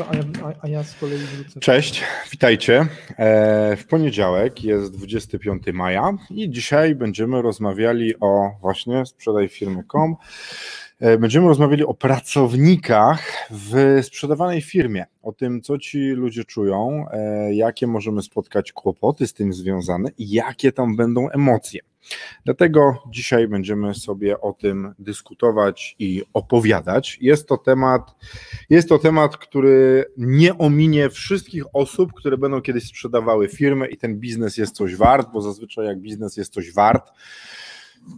A, ja, a, ja z kolei wrócę. Cześć, witajcie. E, W poniedziałek jest 25 maja i dzisiaj będziemy rozmawiali o właśnie sprzedajfirmy.com. E, Będziemy rozmawiali o pracownikach w sprzedawanej firmie, o tym, co ci ludzie czują, e, jakie możemy spotkać kłopoty z tym związane i jakie tam będą emocje. Dlatego dzisiaj będziemy sobie o tym dyskutować i opowiadać. Jest to temat, jest to temat, który nie ominie wszystkich osób, które będą kiedyś sprzedawały firmę i ten biznes jest coś wart, bo zazwyczaj jak biznes jest coś wart,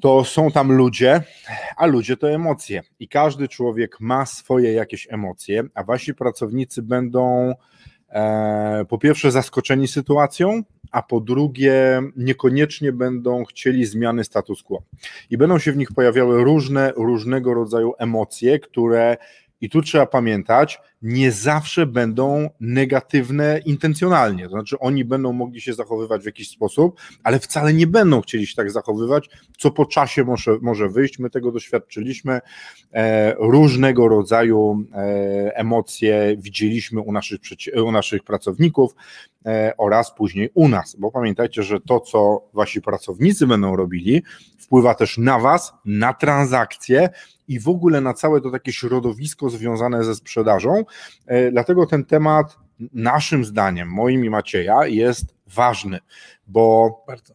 to są tam ludzie, a ludzie to emocje. I każdy człowiek ma swoje jakieś emocje, a wasi pracownicy będą e, po pierwsze zaskoczeni sytuacją, a po drugie niekoniecznie będą chcieli zmiany status quo. I będą się w nich pojawiały różne, różnego rodzaju emocje, które i tu trzeba pamiętać, nie zawsze będą negatywne intencjonalnie. To znaczy, oni będą mogli się zachowywać w jakiś sposób, ale wcale nie będą chcieli się tak zachowywać, co po czasie może, może wyjść. My tego doświadczyliśmy. E, różnego rodzaju e, emocje widzieliśmy u naszych, u naszych pracowników e, oraz później u nas. Bo pamiętajcie, że to, co wasi pracownicy będą robili, wpływa też na was, na transakcje i w ogóle na całe to takie środowisko związane ze sprzedażą. E, Dlatego ten temat, naszym zdaniem, moim i Macieja, jest ważny, bo, Bardzo.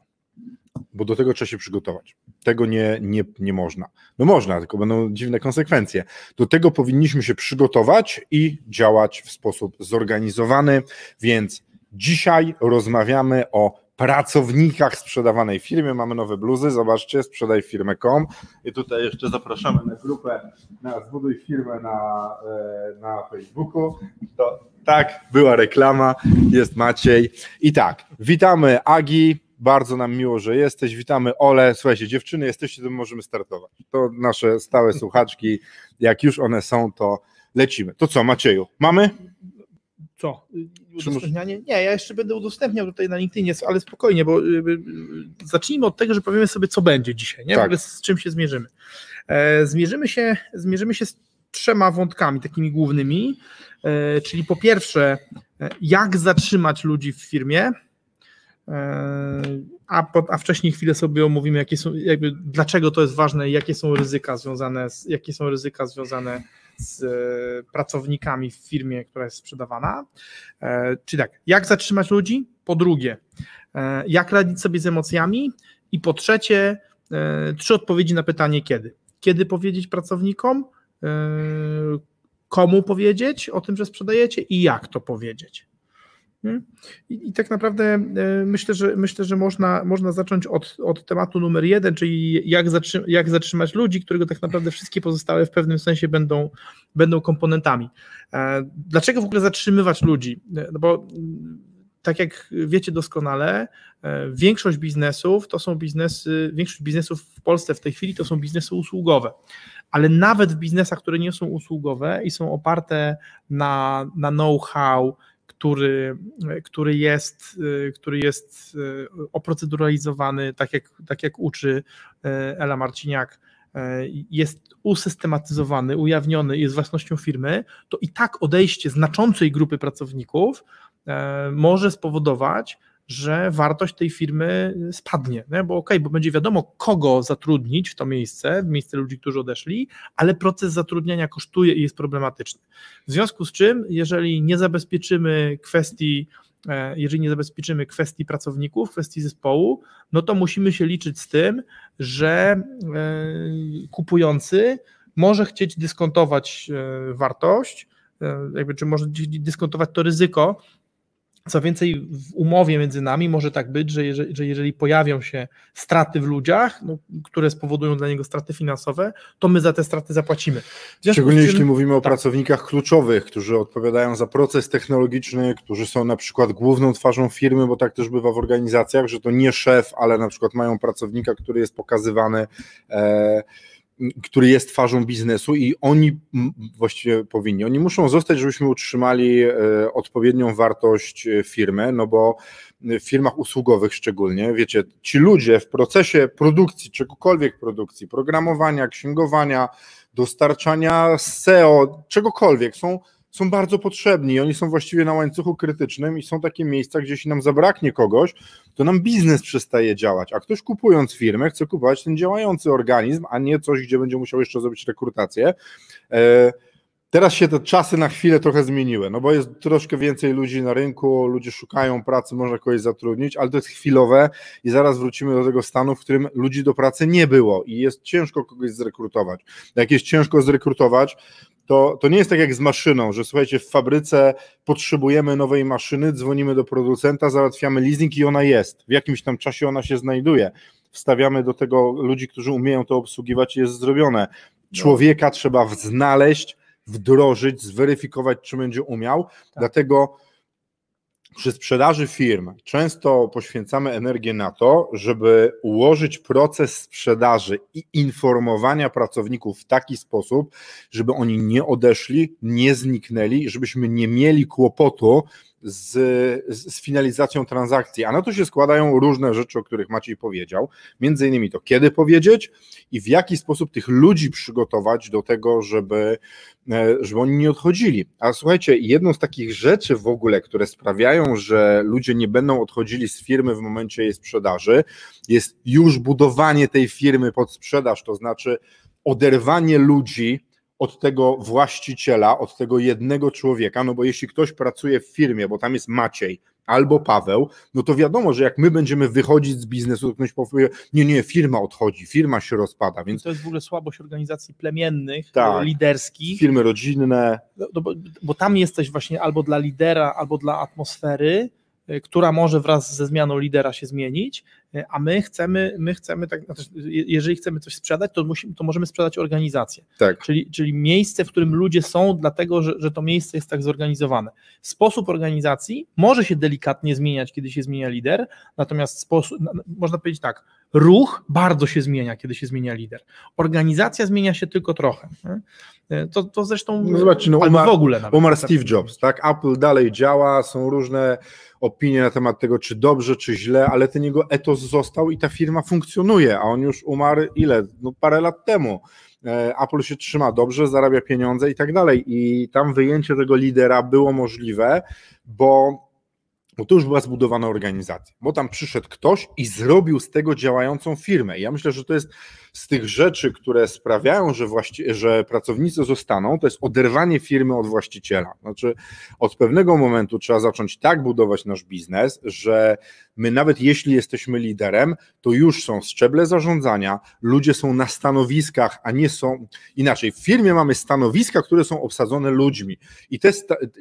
bo do tego trzeba się przygotować. Tego nie, nie, nie można. No można, tylko będą dziwne konsekwencje. Do tego powinniśmy się przygotować i działać w sposób zorganizowany, więc dzisiaj rozmawiamy o pracownikach sprzedawanej firmy. Mamy nowe bluzy, zobaczcie, sprzedaj firmę.com i tutaj jeszcze zapraszamy na grupę, na zbuduj firmę na, e, na Facebooku. To tak, była reklama, jest Maciej. I tak, witamy Agi, bardzo nam miło, że jesteś, witamy Ole. Słuchajcie, dziewczyny, jesteście, to możemy startować. To nasze stałe słuchaczki, jak już one są, to lecimy. To co, Macieju, mamy? Co? Udostępnianie? Nie, ja jeszcze będę udostępniał tutaj na LinkedInie, ale spokojnie, bo y, y, y, zacznijmy od tego, że powiemy sobie, co będzie dzisiaj, nie? Tak. z czym się zmierzymy. E, zmierzymy, się, zmierzymy się z trzema wątkami takimi głównymi, e, czyli po pierwsze, e, jak zatrzymać ludzi w firmie, a, po, a wcześniej chwilę sobie omówimy, jakie są, jakby, dlaczego to jest ważne i jakie są ryzyka związane z, jakie są ryzyka związane z e, pracownikami w firmie, która jest sprzedawana. E, Czyli tak, jak zatrzymać ludzi? Po drugie, e, jak radzić sobie z emocjami? I po trzecie, trzy odpowiedzi na pytanie kiedy. Kiedy powiedzieć pracownikom, komu powiedzieć o tym, że sprzedajecie i jak to powiedzieć. Hmm? I, I tak naprawdę e, myślę, że myślę, że można, można zacząć od, od tematu numer jeden, czyli jak, jak zatrzymać ludzi, którego tak naprawdę wszystkie pozostałe w pewnym sensie będą, będą komponentami. E, Dlaczego w ogóle zatrzymywać ludzi? E, No bo mm, tak jak wiecie doskonale, większość biznesów to są biznesy, większość biznesów w Polsce w tej chwili to są biznesy usługowe. Ale nawet w biznesach, które nie są usługowe i są oparte na, na know-how, który, który, jest, który jest e, oproceduralizowany, tak jak, tak jak uczy e, Ela Marciniak, e, jest usystematyzowany, ujawniony, jest własnością firmy, to i tak odejście znaczącej grupy pracowników może spowodować, że wartość tej firmy spadnie, nie? bo okej, bo będzie wiadomo, kogo zatrudnić w to miejsce, w miejsce ludzi, którzy odeszli, ale proces zatrudniania kosztuje i jest problematyczny. W związku z czym, jeżeli nie zabezpieczymy kwestii, e, jeżeli nie zabezpieczymy kwestii pracowników, kwestii zespołu, no to musimy się liczyć z tym, że e, kupujący może chcieć dyskontować e, wartość, jakby czy może dyskontować to ryzyko, Co więcej, w umowie między nami może tak być, że jeżeli, że jeżeli pojawią się straty w ludziach, no, które spowodują dla niego straty finansowe, to my za te straty zapłacimy. Szczególnie tym, jeśli mówimy o tak. pracownikach kluczowych, którzy odpowiadają za proces technologiczny, którzy są na przykład główną twarzą firmy, bo tak też bywa w organizacjach, że to nie szef, ale na przykład mają pracownika, który jest pokazywany. E, który jest twarzą biznesu i oni właściwie powinni, oni muszą zostać, żebyśmy utrzymali e, odpowiednią wartość e, firmy, no bo w firmach usługowych szczególnie, wiecie, ci ludzie w procesie produkcji, czegokolwiek produkcji, programowania, księgowania, dostarczania SEO, czegokolwiek, są są bardzo potrzebni. Oni są właściwie na łańcuchu krytycznym i są takie miejsca, gdzie jeśli nam zabraknie kogoś, to nam biznes przestaje działać. A ktoś kupując firmę, chce kupować ten działający organizm, a nie coś, gdzie będzie musiał jeszcze zrobić rekrutację. E, teraz się te czasy na chwilę trochę zmieniły, no bo jest troszkę więcej ludzi na rynku, ludzie szukają pracy, można kogoś zatrudnić, ale to jest chwilowe i zaraz wrócimy do tego stanu, w którym ludzi do pracy nie było i jest ciężko kogoś zrekrutować. Jak jest ciężko zrekrutować, to, to nie jest tak jak z maszyną, że słuchajcie, w fabryce potrzebujemy nowej maszyny, dzwonimy do producenta, załatwiamy leasing i ona jest. W jakimś tam czasie ona się znajduje. Wstawiamy do tego ludzi, którzy umieją to obsługiwać i jest zrobione. Człowieka trzeba znaleźć, wdrożyć, zweryfikować, czy będzie umiał. Tak. Dlatego przy sprzedaży firm często poświęcamy energię na to, żeby ułożyć proces sprzedaży i informowania pracowników w taki sposób, żeby oni nie odeszli, nie zniknęli, żebyśmy nie mieli kłopotu z, z, finalizacją transakcji, a na to się składają różne rzeczy, o których Maciej powiedział, między innymi to, kiedy powiedzieć i w jaki sposób tych ludzi przygotować do tego, żeby, e, żeby oni nie odchodzili. A słuchajcie, jedną z takich rzeczy w ogóle, które sprawiają, że ludzie nie będą odchodzili z firmy w momencie jej sprzedaży, jest już budowanie tej firmy pod sprzedaż, to znaczy oderwanie ludzi od tego właściciela, od tego jednego człowieka, no bo jeśli ktoś pracuje w firmie, bo tam jest Maciej albo Paweł, no to wiadomo, że jak my będziemy wychodzić z biznesu, to ktoś powie, nie, nie, firma odchodzi, firma się rozpada. Więc... To jest w ogóle słabość organizacji plemiennych, tak, liderskich. Firmy rodzinne. No, no, bo, bo tam jesteś właśnie albo dla lidera, albo dla atmosfery, Y, która może wraz ze zmianą lidera się zmienić, a my chcemy, my chcemy tak, znaczy, jeżeli chcemy coś sprzedać, to, musimy, to możemy sprzedać organizację. Tak. Czyli, czyli miejsce, w którym ludzie są, dlatego że, że to miejsce jest tak zorganizowane. Sposób organizacji może się delikatnie zmieniać, kiedy się zmienia lider, natomiast sposób, można powiedzieć tak, ruch bardzo się zmienia, kiedy się zmienia lider. Organizacja zmienia się tylko trochę. To, to zresztą no zobaczcie, no, umarł, w ogóle nawet. Umarł Steve Jobs, tak? Apple dalej działa, są różne opinie na temat tego, czy dobrze, czy źle, ale ten jego etos został i ta firma funkcjonuje, a on już umarł ile? No parę lat temu. E, Apple się trzyma dobrze, zarabia pieniądze i tak dalej. I tam wyjęcie tego lidera było możliwe, bo bo to już była zbudowana organizacja, bo tam przyszedł ktoś i zrobił z tego działającą firmę. I ja myślę, że to jest z tych rzeczy, które sprawiają, że, właści- że pracownicy zostaną, to jest oderwanie firmy od właściciela. Znaczy, od pewnego momentu trzeba zacząć tak budować nasz biznes, że my nawet jeśli jesteśmy liderem, to już są szczeble zarządzania, ludzie są na stanowiskach, a nie są inaczej. W firmie mamy stanowiska, które są obsadzone ludźmi i, te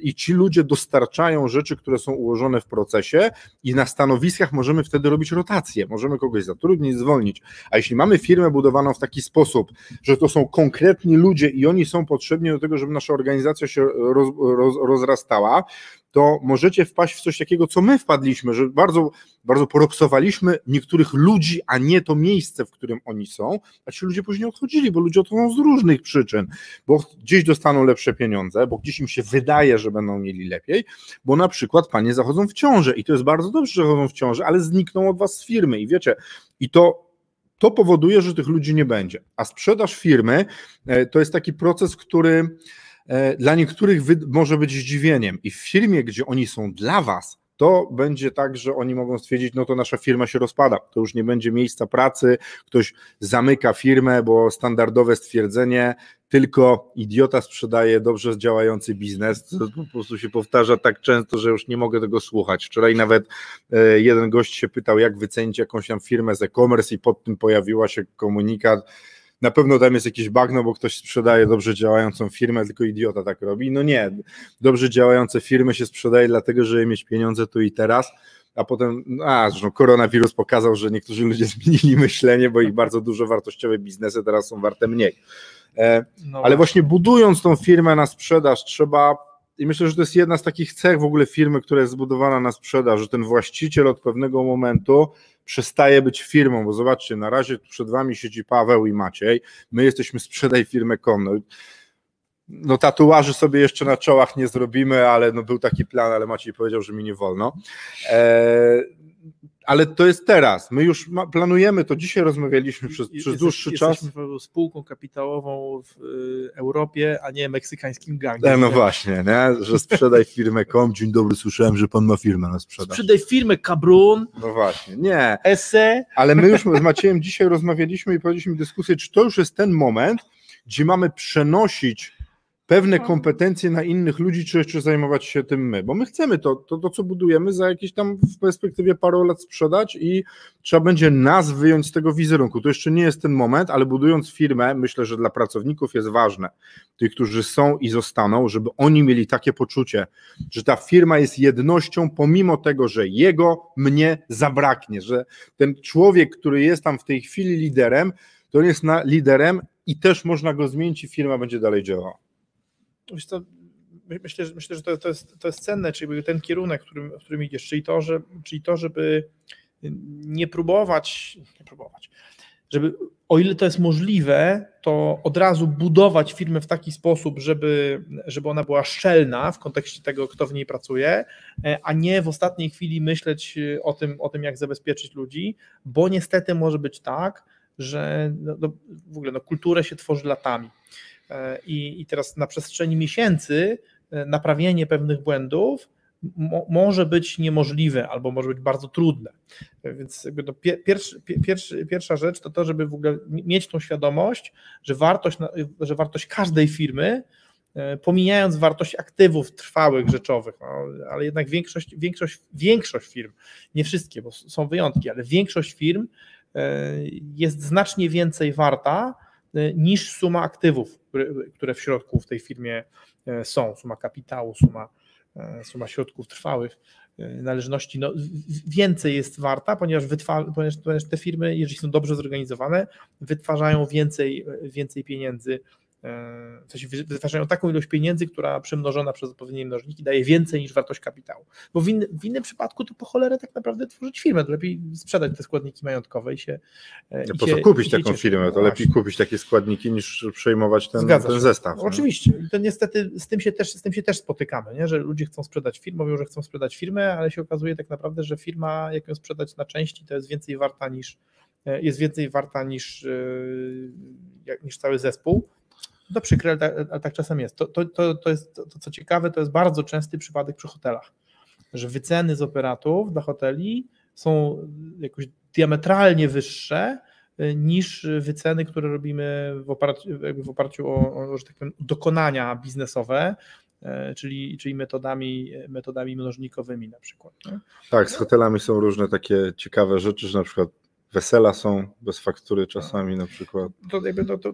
i ci ludzie dostarczają rzeczy, które są ułożone w procesie i na stanowiskach możemy wtedy robić rotację, możemy kogoś zatrudnić, zwolnić. A jeśli mamy firmę budowaną w taki sposób, że to są konkretni ludzie i oni są potrzebni do tego, żeby nasza organizacja się roz, roz, rozrastała, to możecie wpaść w coś takiego, co my wpadliśmy, że bardzo, bardzo porobsowaliśmy niektórych ludzi, a nie to miejsce, w którym oni są, a ci ludzie później odchodzili, bo ludzie odchodzą z różnych przyczyn, bo gdzieś dostaną lepsze pieniądze, bo gdzieś im się wydaje, że będą mieli lepiej, bo na przykład panie zachodzą w ciążę i to jest bardzo dobrze, że chodzą w ciążę, ale znikną od was z firmy i wiecie, i to to powoduje, że tych ludzi nie będzie. A sprzedaż firmy e, to jest taki proces, który dla niektórych może być zdziwieniem. I w firmie, gdzie oni są dla Was, to będzie tak, że oni mogą stwierdzić, no to nasza firma się rozpada, to już nie będzie miejsca pracy, ktoś zamyka firmę, bo standardowe stwierdzenie, tylko idiota sprzedaje dobrze działający biznes, to po prostu się powtarza tak często, że już nie mogę tego słuchać. Wczoraj nawet e, jeden gość się pytał, jak wycenić jakąś tam firmę z e-commerce i pod tym pojawiła się komunikat, na pewno tam jest jakiś bagno, bo ktoś sprzedaje dobrze działającą firmę, tylko idiota tak robi. No nie, dobrze działające firmy się sprzedaje dlatego, żeby mieć pieniądze tu i teraz, a potem, a zresztą koronawirus pokazał, że niektórzy ludzie zmienili myślenie, bo ich bardzo dużo wartościowe biznesy teraz są warte mniej. E, no ale właśnie budując tą firmę na sprzedaż, trzeba i myślę, że to jest jedna z takich cech w ogóle firmy, która jest zbudowana na sprzedaż, że ten właściciel od pewnego momentu przestaje być firmą, bo zobaczcie, na razie przed wami siedzi Paweł i Maciej, my jesteśmy sprzedaj firmę.com. No, no tatuaży sobie jeszcze na czołach nie zrobimy, ale no był taki plan, ale Maciej powiedział, że mi nie wolno. E, ale to jest teraz. My już ma, planujemy to. Dzisiaj rozmawialiśmy przez, przez dłuższy jesteśmy czas. Jesteśmy spółką kapitałową w y, Europie, a nie meksykańskim gangiem. E, no właśnie, nie? że sprzedaj firmę kom. Dzień dobry, słyszałem, że pan ma firmę na sprzedaż. Sprzedaj firmę Cabrun. No właśnie, nie. Esse. Ale my już z Maciejem dzisiaj rozmawialiśmy i powiedzieliśmy dyskusję, czy to już jest ten moment, gdzie mamy przenosić pewne mhm. kompetencje na innych ludzi, czy jeszcze zajmować się tym my, bo my chcemy to, to, to co budujemy za jakieś tam w perspektywie paru lat sprzedać i trzeba będzie nas wyjąć z tego wizerunku. To jeszcze nie jest ten moment, ale budując firmę, myślę, że dla pracowników jest ważne, tych, którzy są i zostaną, żeby oni mieli takie poczucie, że ta firma jest jednością, pomimo tego, że jego mnie zabraknie, że ten człowiek, który jest tam w tej chwili liderem, to on jest na liderem i też można go zmienić i firma będzie dalej działała myślę, myślę, myślę że to, to, jest, to jest cenne, czyli ten kierunek, w którym, w którym idziesz, czyli to, że, czyli to, żeby nie próbować, nie próbować, żeby o ile to jest możliwe, to od razu budować firmę w taki sposób, żeby, żeby ona była szczelna w kontekście tego, kto w niej pracuje, a nie w ostatniej chwili myśleć o tym, o tym jak zabezpieczyć ludzi, bo niestety może być tak, że no, no w ogóle no, kulturę się tworzy latami. E, I, I teraz na przestrzeni miesięcy e, naprawienie pewnych błędów mo, może być niemożliwe albo może być bardzo trudne. E, więc jakby pierwszy, pierwsza rzecz to to, żeby w ogóle mieć tą świadomość, że wartość, że wartość każdej firmy, pomijając wartość aktywów trwałych, rzeczowych, no, ale jednak większość, większość, większość firm, nie wszystkie, bo są wyjątki, ale większość firm jest znacznie więcej warta niż suma aktywów, które w środku w tej firmie e, są, suma kapitału, suma, e, suma środków trwałych, e, należności, no, więcej jest warta, ponieważ, wytwa, ponieważ te firmy, jeżeli są dobrze zorganizowane, wytwarzają więcej, więcej pieniędzy w sensie wytwarzają taką ilość pieniędzy, która przemnożona przez odpowiednie mnożniki daje więcej niż wartość kapitału. Bo w, in, w innym przypadku to po cholerę tak naprawdę tworzyć firmę, to lepiej sprzedać te składniki majątkowe i się e, i Po co kupić taką firmę? To lepiej kupić takie składniki niż przejmować ten, ten zestaw. No, oczywiście. I to niestety z tym się też, z tym się też spotykamy, nie? że ludzie chcą sprzedać firmę, mówią, że chcą sprzedać firmę, ale się okazuje tak naprawdę, że firma, jak ją sprzedać na części, to jest więcej warta niż e, jest więcej warta niż, e, niż cały zespół to przykre, ale tak, tak czasem jest. To, to, to, to jest to, co ciekawe, to jest bardzo częsty przypadek przy hotelach, że wyceny z operatów dla hoteli są jakoś diametralnie wyższe y, niż wyceny, które robimy w oparciu, w oparciu o, o że tak powiem, dokonania biznesowe, y, czyli, czyli metodami, metodami mnożnikowymi na przykład. Nie? Tak, z hotelami są różne takie ciekawe rzeczy, że na przykład wesela są bez faktury czasami na przykład. To jakby to, to,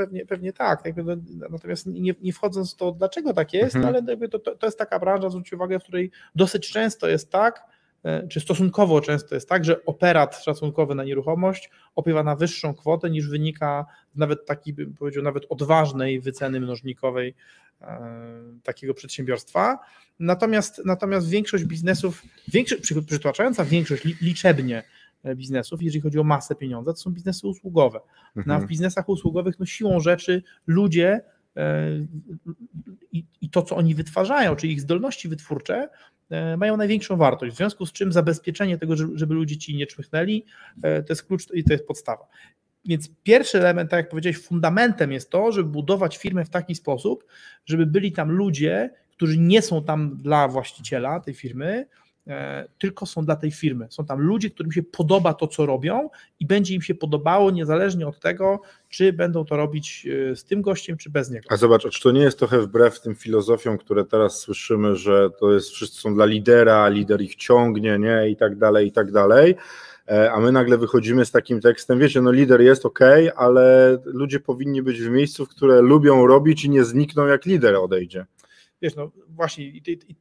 pewnie, pewnie tak. Jakby, natomiast nie, nie wchodząc w to, dlaczego tak jest, mhm. ale jakby to, to jest taka branża, zwróćcie uwagę, w której dosyć często jest tak, e, czy stosunkowo często jest tak, że operat szacunkowy na nieruchomość opiewa na wyższą kwotę niż wynika nawet takiej, bym powiedział, nawet odważnej wyceny mnożnikowej e, takiego przedsiębiorstwa. Natomiast, natomiast większość biznesów, większość, przytłaczająca większość liczebnie biznesów, jeżeli chodzi o masę pieniądza, to są biznesy usługowe. No, a w mhm. biznesach usługowych no siłą rzeczy ludzie e, i, i to, co oni wytwarzają, czyli ich zdolności wytwórcze, e, mają największą wartość, w związku z czym zabezpieczenie tego, żeby ludzie ci nie czmychnęli, to jest klucz i to jest podstawa. Więc pierwszy element, tak jak powiedziałeś, fundamentem jest to, żeby budować firmę w taki sposób, żeby byli tam ludzie, którzy nie są tam dla właściciela tej firmy, E, tylko są dla tej firmy. Są tam ludzie, którym się podoba to, co robią i będzie im się podobało niezależnie od tego, czy będą to robić e, z tym gościem, czy bez niego. A zobacz, czy to nie jest trochę wbrew tym filozofiom, które teraz słyszymy, że to jest wszyscy są dla lidera, lider ich ciągnie, nie, i tak dalej, i tak dalej. e, a my nagle wychodzimy z takim tekstem, wiecie, no lider jest ok, ale ludzie powinni być w miejscu, które lubią robić i nie znikną jak lider odejdzie. Wiesz, no właśnie, i, i,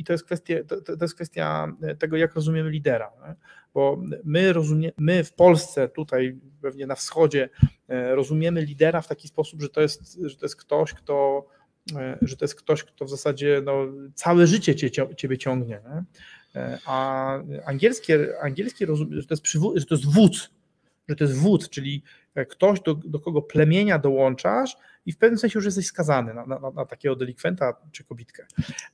i, to, jest kwestia, to, to, jest kwestia tego, jak rozumiemy lidera. Nie? Bo my, rozumie, my w Polsce, tutaj pewnie na wschodzie, e, rozumiemy lidera w taki sposób, że to jest, że to jest ktoś, kto E, że to jest ktoś, kto w zasadzie no, całe życie cię, ciebie ciągnie. Nie? E, a angielskie, angielskie rozumie, że to, jest przywód, że to jest wódz, że to jest wódz, czyli ktoś, do, do kogo plemienia dołączasz i w pewnym sensie już jesteś skazany na, na, na takiego delikwenta czy kobitkę.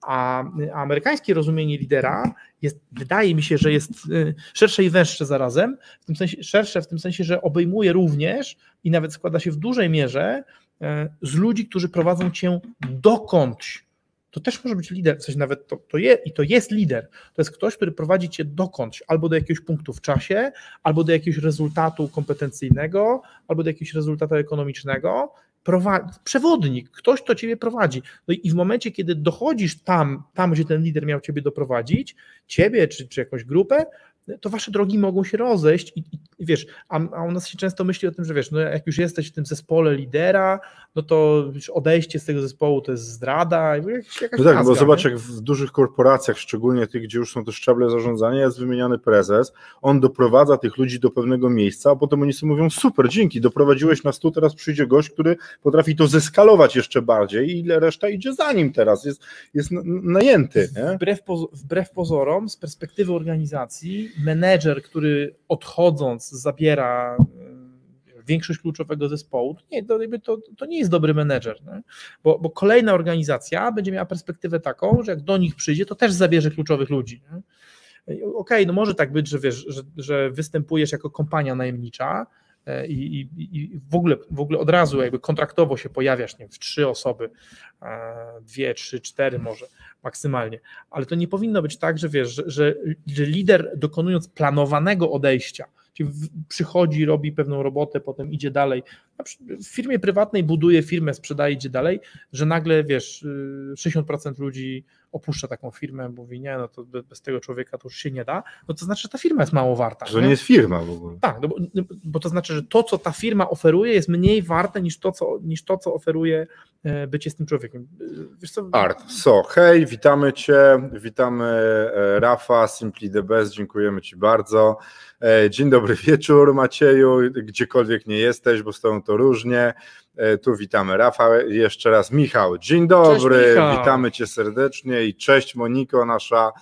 A, a, amerykańskie rozumienie lidera jest, wydaje mi się, że jest e, szersze i węższe zarazem, w tym sensie, szersze w tym sensie, że obejmuje również i nawet składa się w dużej mierze E, z ludzi, którzy prowadzą cię dokądś. To też może być lider, coś nawet to, to jest i to jest lider. To jest ktoś, który prowadzi cię dokądś, albo do jakiegoś punktu w czasie, albo do jakiegoś rezultatu kompetencyjnego, albo do jakiegoś rezultatu ekonomicznego. Przewodnik, ktoś, kto ciebie prowadzi. No i w momencie, kiedy dochodzisz tam, tam, gdzie ten lider miał ciebie doprowadzić, ciebie czy, czy jakąś grupę, to wasze drogi mogą się rozejść i, i wiesz, a, a, u nas się często myśli o tym, że wiesz, no jak już jesteś w tym zespole lidera, no to wiesz, odejście z tego zespołu to jest zdrada. Jakaś, jakaś no tak, bo zobacz, jak w dużych korporacjach, szczególnie tych, gdzie już są te szczeble zarządzania, jest wymieniany prezes, on doprowadza tych ludzi do pewnego miejsca, a potem oni sobie mówią, super, dzięki, doprowadziłeś nas tu, teraz przyjdzie gość, który potrafi to zeskalować jeszcze bardziej i ile reszta idzie za nim teraz, jest, jest najęty. Nie? Wbrew, wbrew pozorom, z perspektywy organizacji, menedżer, który odchodząc zabiera e, większość kluczowego zespołu, to nie, to, to nie jest dobry menedżer, nie? Bo, bo kolejna organizacja będzie miała perspektywę taką, że jak do nich przyjdzie, to też zabierze kluczowych ludzi. Okej, okay, no może tak być, że wiesz, że, że występujesz jako kompania najemnicza, i, i, i, w, ogóle, w ogóle od razu jakby kontraktowo się pojawiasz, nie wiem, w trzy osoby, e, dwie, trzy, cztery może, maksymalnie. Ale to nie powinno być tak, że wiesz, że, że, że lider dokonując planowanego odejścia, czyli przychodzi, robi pewną robotę, potem idzie dalej. W firmie prywatnej buduje firmę, sprzedaje, idzie dalej, że nagle wiesz, 60% y, ludzi opuszcza taką firmę, mówi nie, no to bez tego człowieka to już się nie da, no to znaczy, że ta firma jest mało warta. Że nie, nie jest firma w ogóle. Tak, no bo, no bo, to znaczy, że to, co ta firma oferuje, jest mniej warte niż to, co, niż to, co oferuje e, bycie z tym człowiekiem. E, wiesz co? Art, so, hej, witamy Cię, witamy e, Rafa, Simply the Best, dziękujemy Ci bardzo. Dzień dobry wieczór Macieju, gdziekolwiek nie jesteś, bo z Tobą to różnie. E, tu witamy Rafał, jeszcze raz Michał. Dzień dobry, cześć, Michał. witamy Cię serdecznie i cześć Moniko, nasza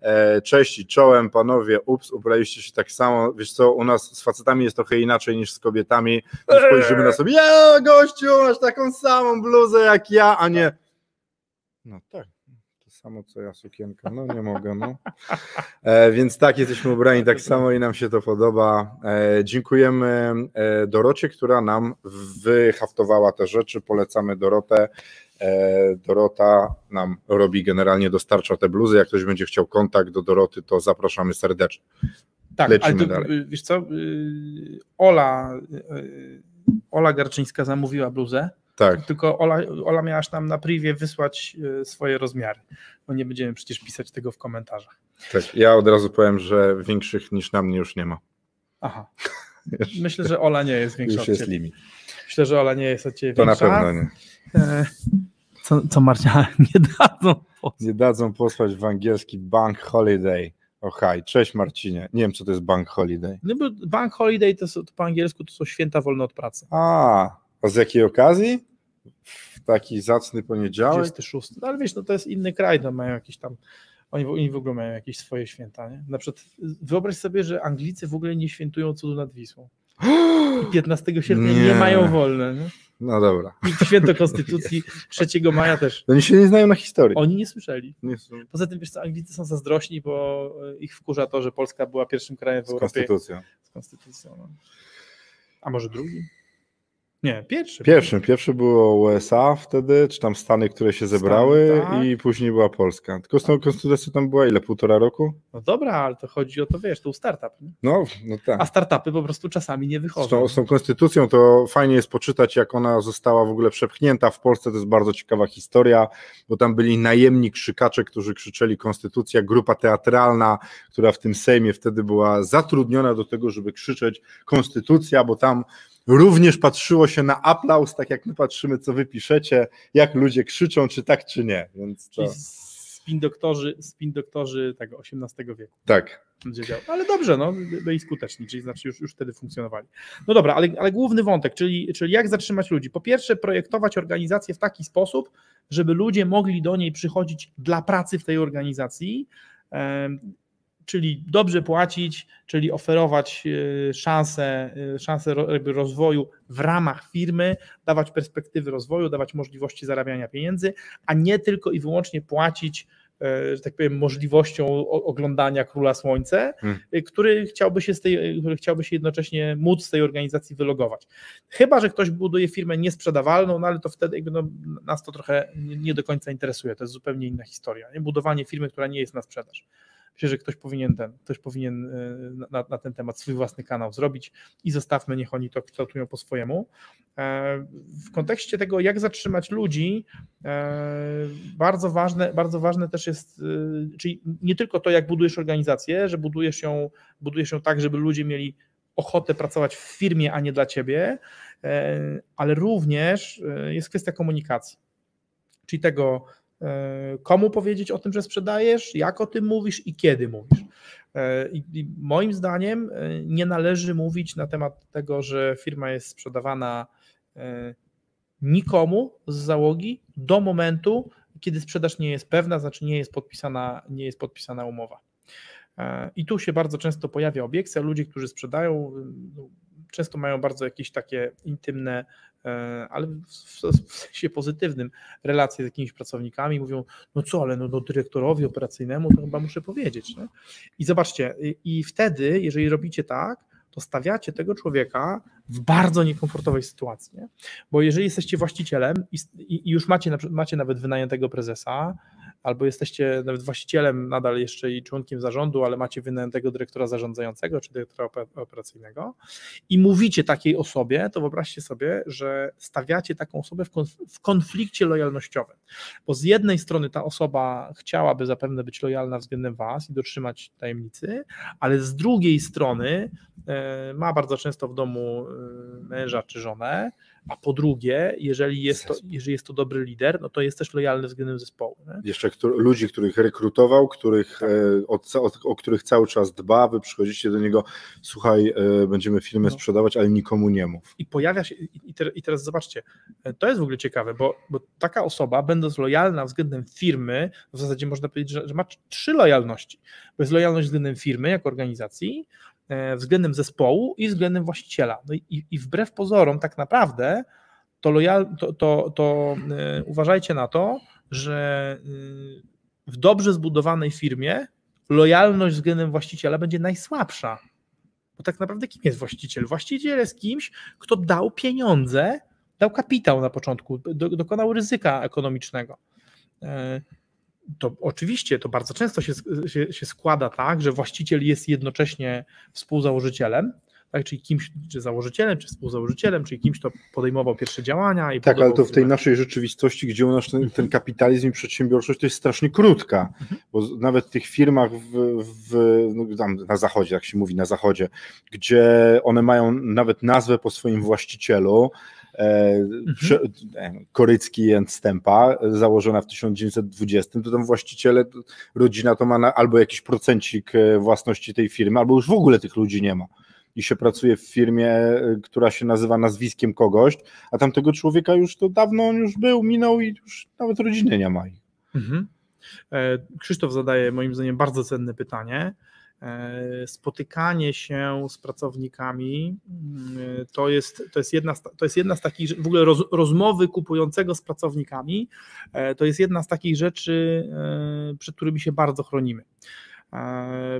e, cześć i czołem panowie, ups, ubraliście się tak samo, wiesz co, u nas z facetami jest trochę inaczej niż z kobietami, spojrzymy na sobie, ja gościu, masz taką samą bluzę jak ja, a nie, no tak, samo co ja sukienka, no nie mogę, no. E, więc tak, jesteśmy ubrani tak samo i nam się to podoba. E, dziękujemy e, Dorocie, która nam wyhaftowała te rzeczy, polecamy Dorotę. E, Dorota nam robi generalnie, dostarcza te bluzy, jak ktoś będzie chciał kontakt do Doroty, to zapraszamy serdecznie. Tak, Lecimy ale to, dalej. wiesz co, y, Ola, y, Ola Garczyńska zamówiła bluzę, tak. Tylko Ola, Ola miałaś nam na privie wysłać e, swoje rozmiary, bo nie będziemy przecież pisać tego w komentarzach. Tak, ja od razu powiem, że większych niż na mnie już nie ma. Aha. Myślę, że Ola nie jest większa już jest limit. Myślę, że Ola nie jest od ciebie to większa. To na pewno nie. E, co, co Marcia, nie dadzą posłać. Nie dadzą posłać w angielski bank holiday. O haj, cześć Marcinie. Nie wiem, co to jest bank holiday. No bo bank holiday to, to po angielsku to są święta wolne od pracy. A, a z jakiej okazji? W taki zacny poniedziałek? 26. No ale wiesz, no to jest inny kraj, no mają jakieś tam, oni, oni w ogóle mają jakieś swoje święta, nie? Na przykład wyobraź sobie, że Anglicy w ogóle nie świętują cudu nad Wisłą. I 15 sierpnia nie, nie mają wolne. Nie? No dobra. I święto Konstytucji 3 maja też. Oni się nie znają na historii. Oni nie słyszeli. Nie Poza tym, wiesz co, Anglicy są zazdrośni, bo ich wkurza to, że Polska była pierwszym krajem w z Europie. Konstytucją. Z konstytucją. No. A może drugim? Nie, pierwszy. Pierwszym, pierwszy było USA wtedy, czy tam Stany, które się zebrały Stany, tak. i później była Polska. Tylko z tą konstytucją tam była ile, półtora roku? No dobra, ale to chodzi o to, wiesz, to był startup. Nie? No, no tak. A startupy po prostu czasami nie Z wychodzą. tą, z tą konstytucją to fajnie jest poczytać, jak ona została w ogóle przepchnięta w Polsce. To jest bardzo ciekawa historia, bo tam byli najemni krzykacze, którzy krzyczeli konstytucja, grupa teatralna, która w tym Sejmie wtedy była zatrudniona do tego, żeby krzyczeć konstytucja, bo tam również patrzyło się na aplauz, tak jak my patrzymy, co wy piszecie, jak ludzie krzyczą, czy tak, czy nie. Więc to, spin doktorzy, spin doktorzy tego XVIII wieku. tak. Ale dobrze, no, byli skuteczni, czyli znaczy już, już wtedy funkcjonowali. No dobra, ale, ale główny wątek, czyli, czyli jak zatrzymać ludzi? Po pierwsze, projektować organizację w taki sposób, żeby ludzie mogli do niej przychodzić dla pracy w tej organizacji, czyli dobrze płacić, czyli oferować e, szanse, e, jakby rozwoju w ramach firmy, dawać perspektywy rozwoju, dawać możliwości zarabiania pieniędzy, a nie tylko i wyłącznie płacić e, że tak powiem, możliwością oglądania Króla Słońce, Hmm. który chciałby się z tej, który chciałby się jednocześnie móc z tej organizacji wylogować. Chyba, że ktoś buduje firmę niesprzedawalną, no ale to wtedy jakby no, nas to trochę nie, nie do końca interesuje, to jest zupełnie inna historia. Nie? Budowanie firmy, która nie jest na sprzedaż. Myślę, że ktoś powinien ten, ktoś powinien y, na, na ten temat swój własny kanał zrobić i zostawmy, niech oni to kształtują po swojemu. E, W kontekście tego, jak zatrzymać ludzi, e, bardzo ważne, bardzo ważne też jest, y, czyli nie tylko to, jak budujesz organizację, że budujesz ją, budujesz ją tak, żeby ludzie mieli ochotę pracować w firmie, a nie dla ciebie, e, ale również e, jest kwestia komunikacji. Czyli tego, komu powiedzieć o tym, że sprzedajesz, jak o tym mówisz i kiedy mówisz. E, I moim zdaniem e, nie należy mówić na temat tego, że firma jest sprzedawana e, nikomu z załogi do momentu, kiedy sprzedaż nie jest pewna, znaczy nie jest podpisana, nie jest podpisana umowa. E, I tu się bardzo często pojawia obiekcja. Ludzie, którzy sprzedają, często mają bardzo jakieś takie intymne, e, ale w, sensie pozytywnym, relacje z jakimiś pracownikami. Mówią, no co, ale no, no dyrektorowi operacyjnemu to chyba muszę powiedzieć. Nie? I zobaczcie, i, wtedy, jeżeli robicie tak, to stawiacie tego człowieka w bardzo niekomfortowej sytuacji. Nie? Bo jeżeli jesteście właścicielem i, i już macie, macie nawet wynajętego prezesa, albo jesteście nawet właścicielem nadal jeszcze i członkiem zarządu, ale macie wynajętego dyrektora zarządzającego czy dyrektora ope- operacyjnego i mówicie takiej osobie, to wyobraźcie sobie, że stawiacie taką osobę w konflikcie lojalnościowym. Bo z jednej strony ta osoba chciałaby zapewne być lojalna względem Was i dotrzymać tajemnicy, ale z drugiej strony e, ma bardzo często w domu e, męża czy żonę, a po drugie, jeżeli jest to, jeżeli jest to dobry lider, no to jest też lojalny względem zespołu. Nie? Jeszcze któr- ludzi, których rekrutował, których, Tak. e, o, ca- o, o których cały czas dba, wy przychodzicie do niego, słuchaj, e, będziemy firmę No. sprzedawać, ale nikomu nie mów. I pojawia się, i, te- i teraz zobaczcie, e, to jest w ogóle ciekawe, bo, bo taka osoba, będąc lojalna względem firmy, w zasadzie można powiedzieć, że, że ma tr- trzy lojalności. Bo jest lojalność względem firmy jako organizacji, e, względem zespołu i względem właściciela. No i, i wbrew pozorom, tak naprawdę, to, lojal, to, to, to e, uważajcie na to, że y, w dobrze zbudowanej firmie lojalność względem właściciela będzie najsłabsza. Bo tak naprawdę kim jest właściciel? Właściciel jest kimś, kto dał pieniądze, dał kapitał na początku, do, dokonał ryzyka ekonomicznego. To oczywiście to bardzo często się, się, się składa tak, że właściciel jest jednocześnie współzałożycielem, tak, czyli kimś, czy założycielem, czy współzałożycielem, czyli kimś, kto podejmował pierwsze działania. I Tak, ale to w tej naszej rzeczywistości, gdzie u nas ten, Mhm. ten kapitalizm i przedsiębiorczość to jest strasznie krótka, bo z- nawet w tych firmach w, w, no, tam na zachodzie, jak się mówi na zachodzie, gdzie one mają nawet nazwę po swoim właścicielu, e, prze, e, Korycki and Stępa, założona w 1920, to tam właściciele, rodzina to ma na, albo jakiś procencik e, własności tej firmy, albo już w ogóle tych ludzi nie ma. I się pracuje w firmie, która się nazywa nazwiskiem kogoś, a tamtego człowieka już to dawno on już był, minął i już nawet rodziny nie ma. Mhm. Krzysztof zadaje moim zdaniem bardzo cenne pytanie. E, Spotykanie się z pracownikami mm, to jest, to jest, jedna, z, to jest jedna z takich, w ogóle roz, rozmowy kupującego z pracownikami, e, to jest jedna z takich rzeczy, e, przed którymi się bardzo chronimy.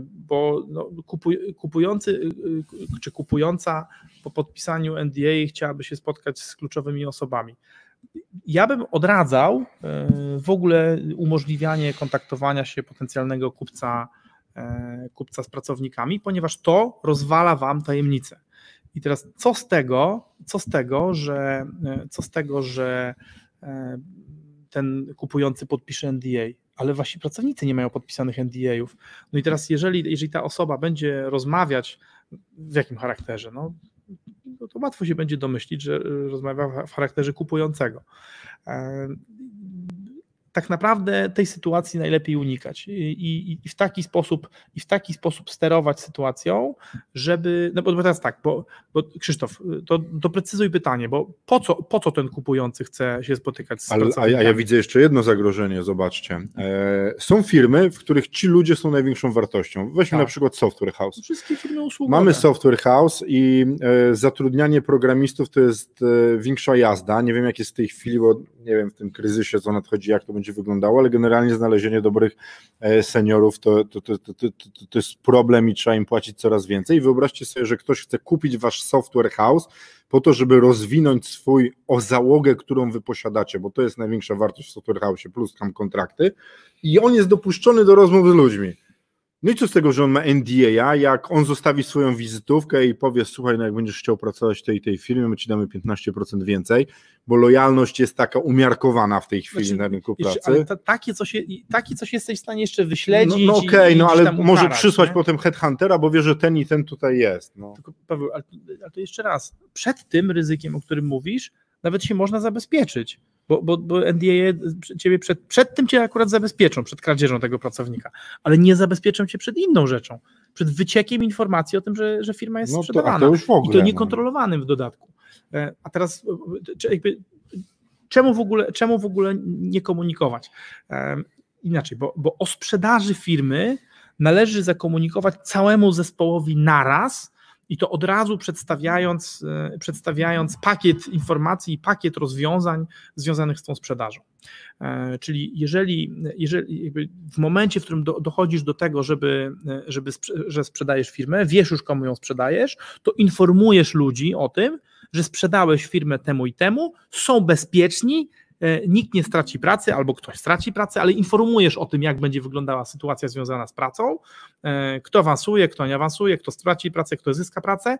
bo no, kupuj, kupujący czy kupująca po podpisaniu NDA chciałaby się spotkać z kluczowymi osobami. Ja bym odradzał w ogóle umożliwianie kontaktowania się potencjalnego kupca, kupca z pracownikami, ponieważ to rozwala wam tajemnicę. I teraz co z tego, co z tego, że co z tego, że ten kupujący podpisze NDA, ale wasi pracownicy nie mają podpisanych NDA-ów. No i teraz, jeżeli, jeżeli ta osoba będzie rozmawiać w jakim charakterze, no, no to łatwo się będzie domyślić, że rozmawia w charakterze kupującego tak naprawdę tej sytuacji najlepiej unikać i, i, i, w taki sposób i w taki sposób sterować sytuacją, żeby, no bo teraz tak, bo, bo Krzysztof, to doprecyzuj pytanie, bo po co, po co ten kupujący chce się spotykać z Ale, a ja, ja widzę jeszcze jedno zagrożenie, zobaczcie. E, są firmy, w których ci ludzie są największą wartością. Weźmy tak. na przykład Software House. Wszystkie firmy usługowe. Mamy Software House i e, zatrudnianie programistów to jest e, większa jazda. Nie wiem jak jest w tej chwili, bo nie wiem w tym kryzysie co nadchodzi, jak to będzie będzie wyglądało, ale generalnie znalezienie dobrych e, seniorów to, to, to, to, to jest problem i trzeba im płacić coraz więcej. Wyobraźcie sobie, że ktoś chce kupić wasz software house po to, żeby rozwinąć swój o załogę, którą wy posiadacie, bo to jest największa wartość w software house, plus tam kontrakty i on jest dopuszczony do rozmów z ludźmi. No i co z tego, że on ma NDA, jak on zostawi swoją wizytówkę i powie, słuchaj, no jak będziesz chciał pracować w tej tej firmie, my ci damy 15% więcej, bo lojalność jest taka umiarkowana w tej chwili znaczy, na rynku pracy. Ale ta, takie, coś, takie coś jesteś w stanie jeszcze wyśledzić. No, no okej, okay, no ale może przysłać nie? potem headhuntera, bo wie, że ten i ten tutaj jest. No. Tylko, Paweł, ale, ale to jeszcze raz, przed tym ryzykiem, o którym mówisz, nawet się można zabezpieczyć bo, bo, bo NDA ciebie przed, przed tym cię akurat zabezpieczą, przed kradzieżą tego pracownika, ale nie zabezpieczą cię przed inną rzeczą, przed wyciekiem informacji o tym, że, że firma jest no to, sprzedawana. To już w ogóle, I to no. niekontrolowanym w dodatku. E, a teraz jakby, czemu, w ogóle, czemu w ogóle nie komunikować? E, inaczej, bo, bo o sprzedaży firmy należy zakomunikować całemu zespołowi naraz, i to od razu przedstawiając, e, przedstawiając pakiet informacji i pakiet rozwiązań związanych z tą sprzedażą. E, czyli jeżeli, jeżeli w momencie, w którym do, dochodzisz do tego, żeby, e, żeby, że sprzedajesz firmę, wiesz już komu ją sprzedajesz, to informujesz ludzi o tym, że sprzedałeś firmę temu i temu, są bezpieczni, nikt nie straci pracy albo ktoś straci pracę, ale informujesz o tym, jak będzie wyglądała sytuacja związana z pracą, e, kto awansuje, kto nie awansuje, kto straci pracę, kto zyska pracę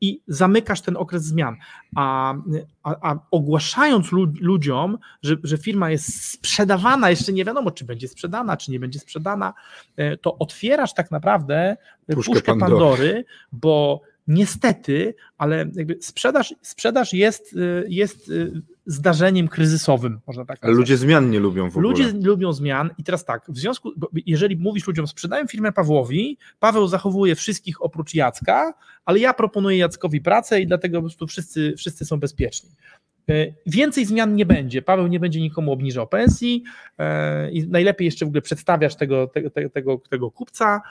i zamykasz ten okres zmian. A, a, a ogłaszając ludziom, że, że firma jest sprzedawana, jeszcze nie wiadomo, czy będzie sprzedana, czy nie będzie sprzedana, e, to otwierasz tak naprawdę puszkę, puszkę Pandory, Pandory bo niestety, ale jakby sprzedaż, sprzedaż jest, jest zdarzeniem kryzysowym, można tak Ale ludzie zmian nie lubią w ogóle. Ludzie lubią zmian i teraz tak, w związku, jeżeli mówisz ludziom, sprzedają firmę Pawłowi, Paweł zachowuje wszystkich oprócz Jacka, ale ja proponuję Jackowi pracę i dlatego po prostu wszyscy, wszyscy są bezpieczni. E, więcej zmian nie będzie. Paweł nie będzie nikomu obniżał pensji i najlepiej jeszcze w ogóle przedstawiasz tego, tego, tego, tego kupca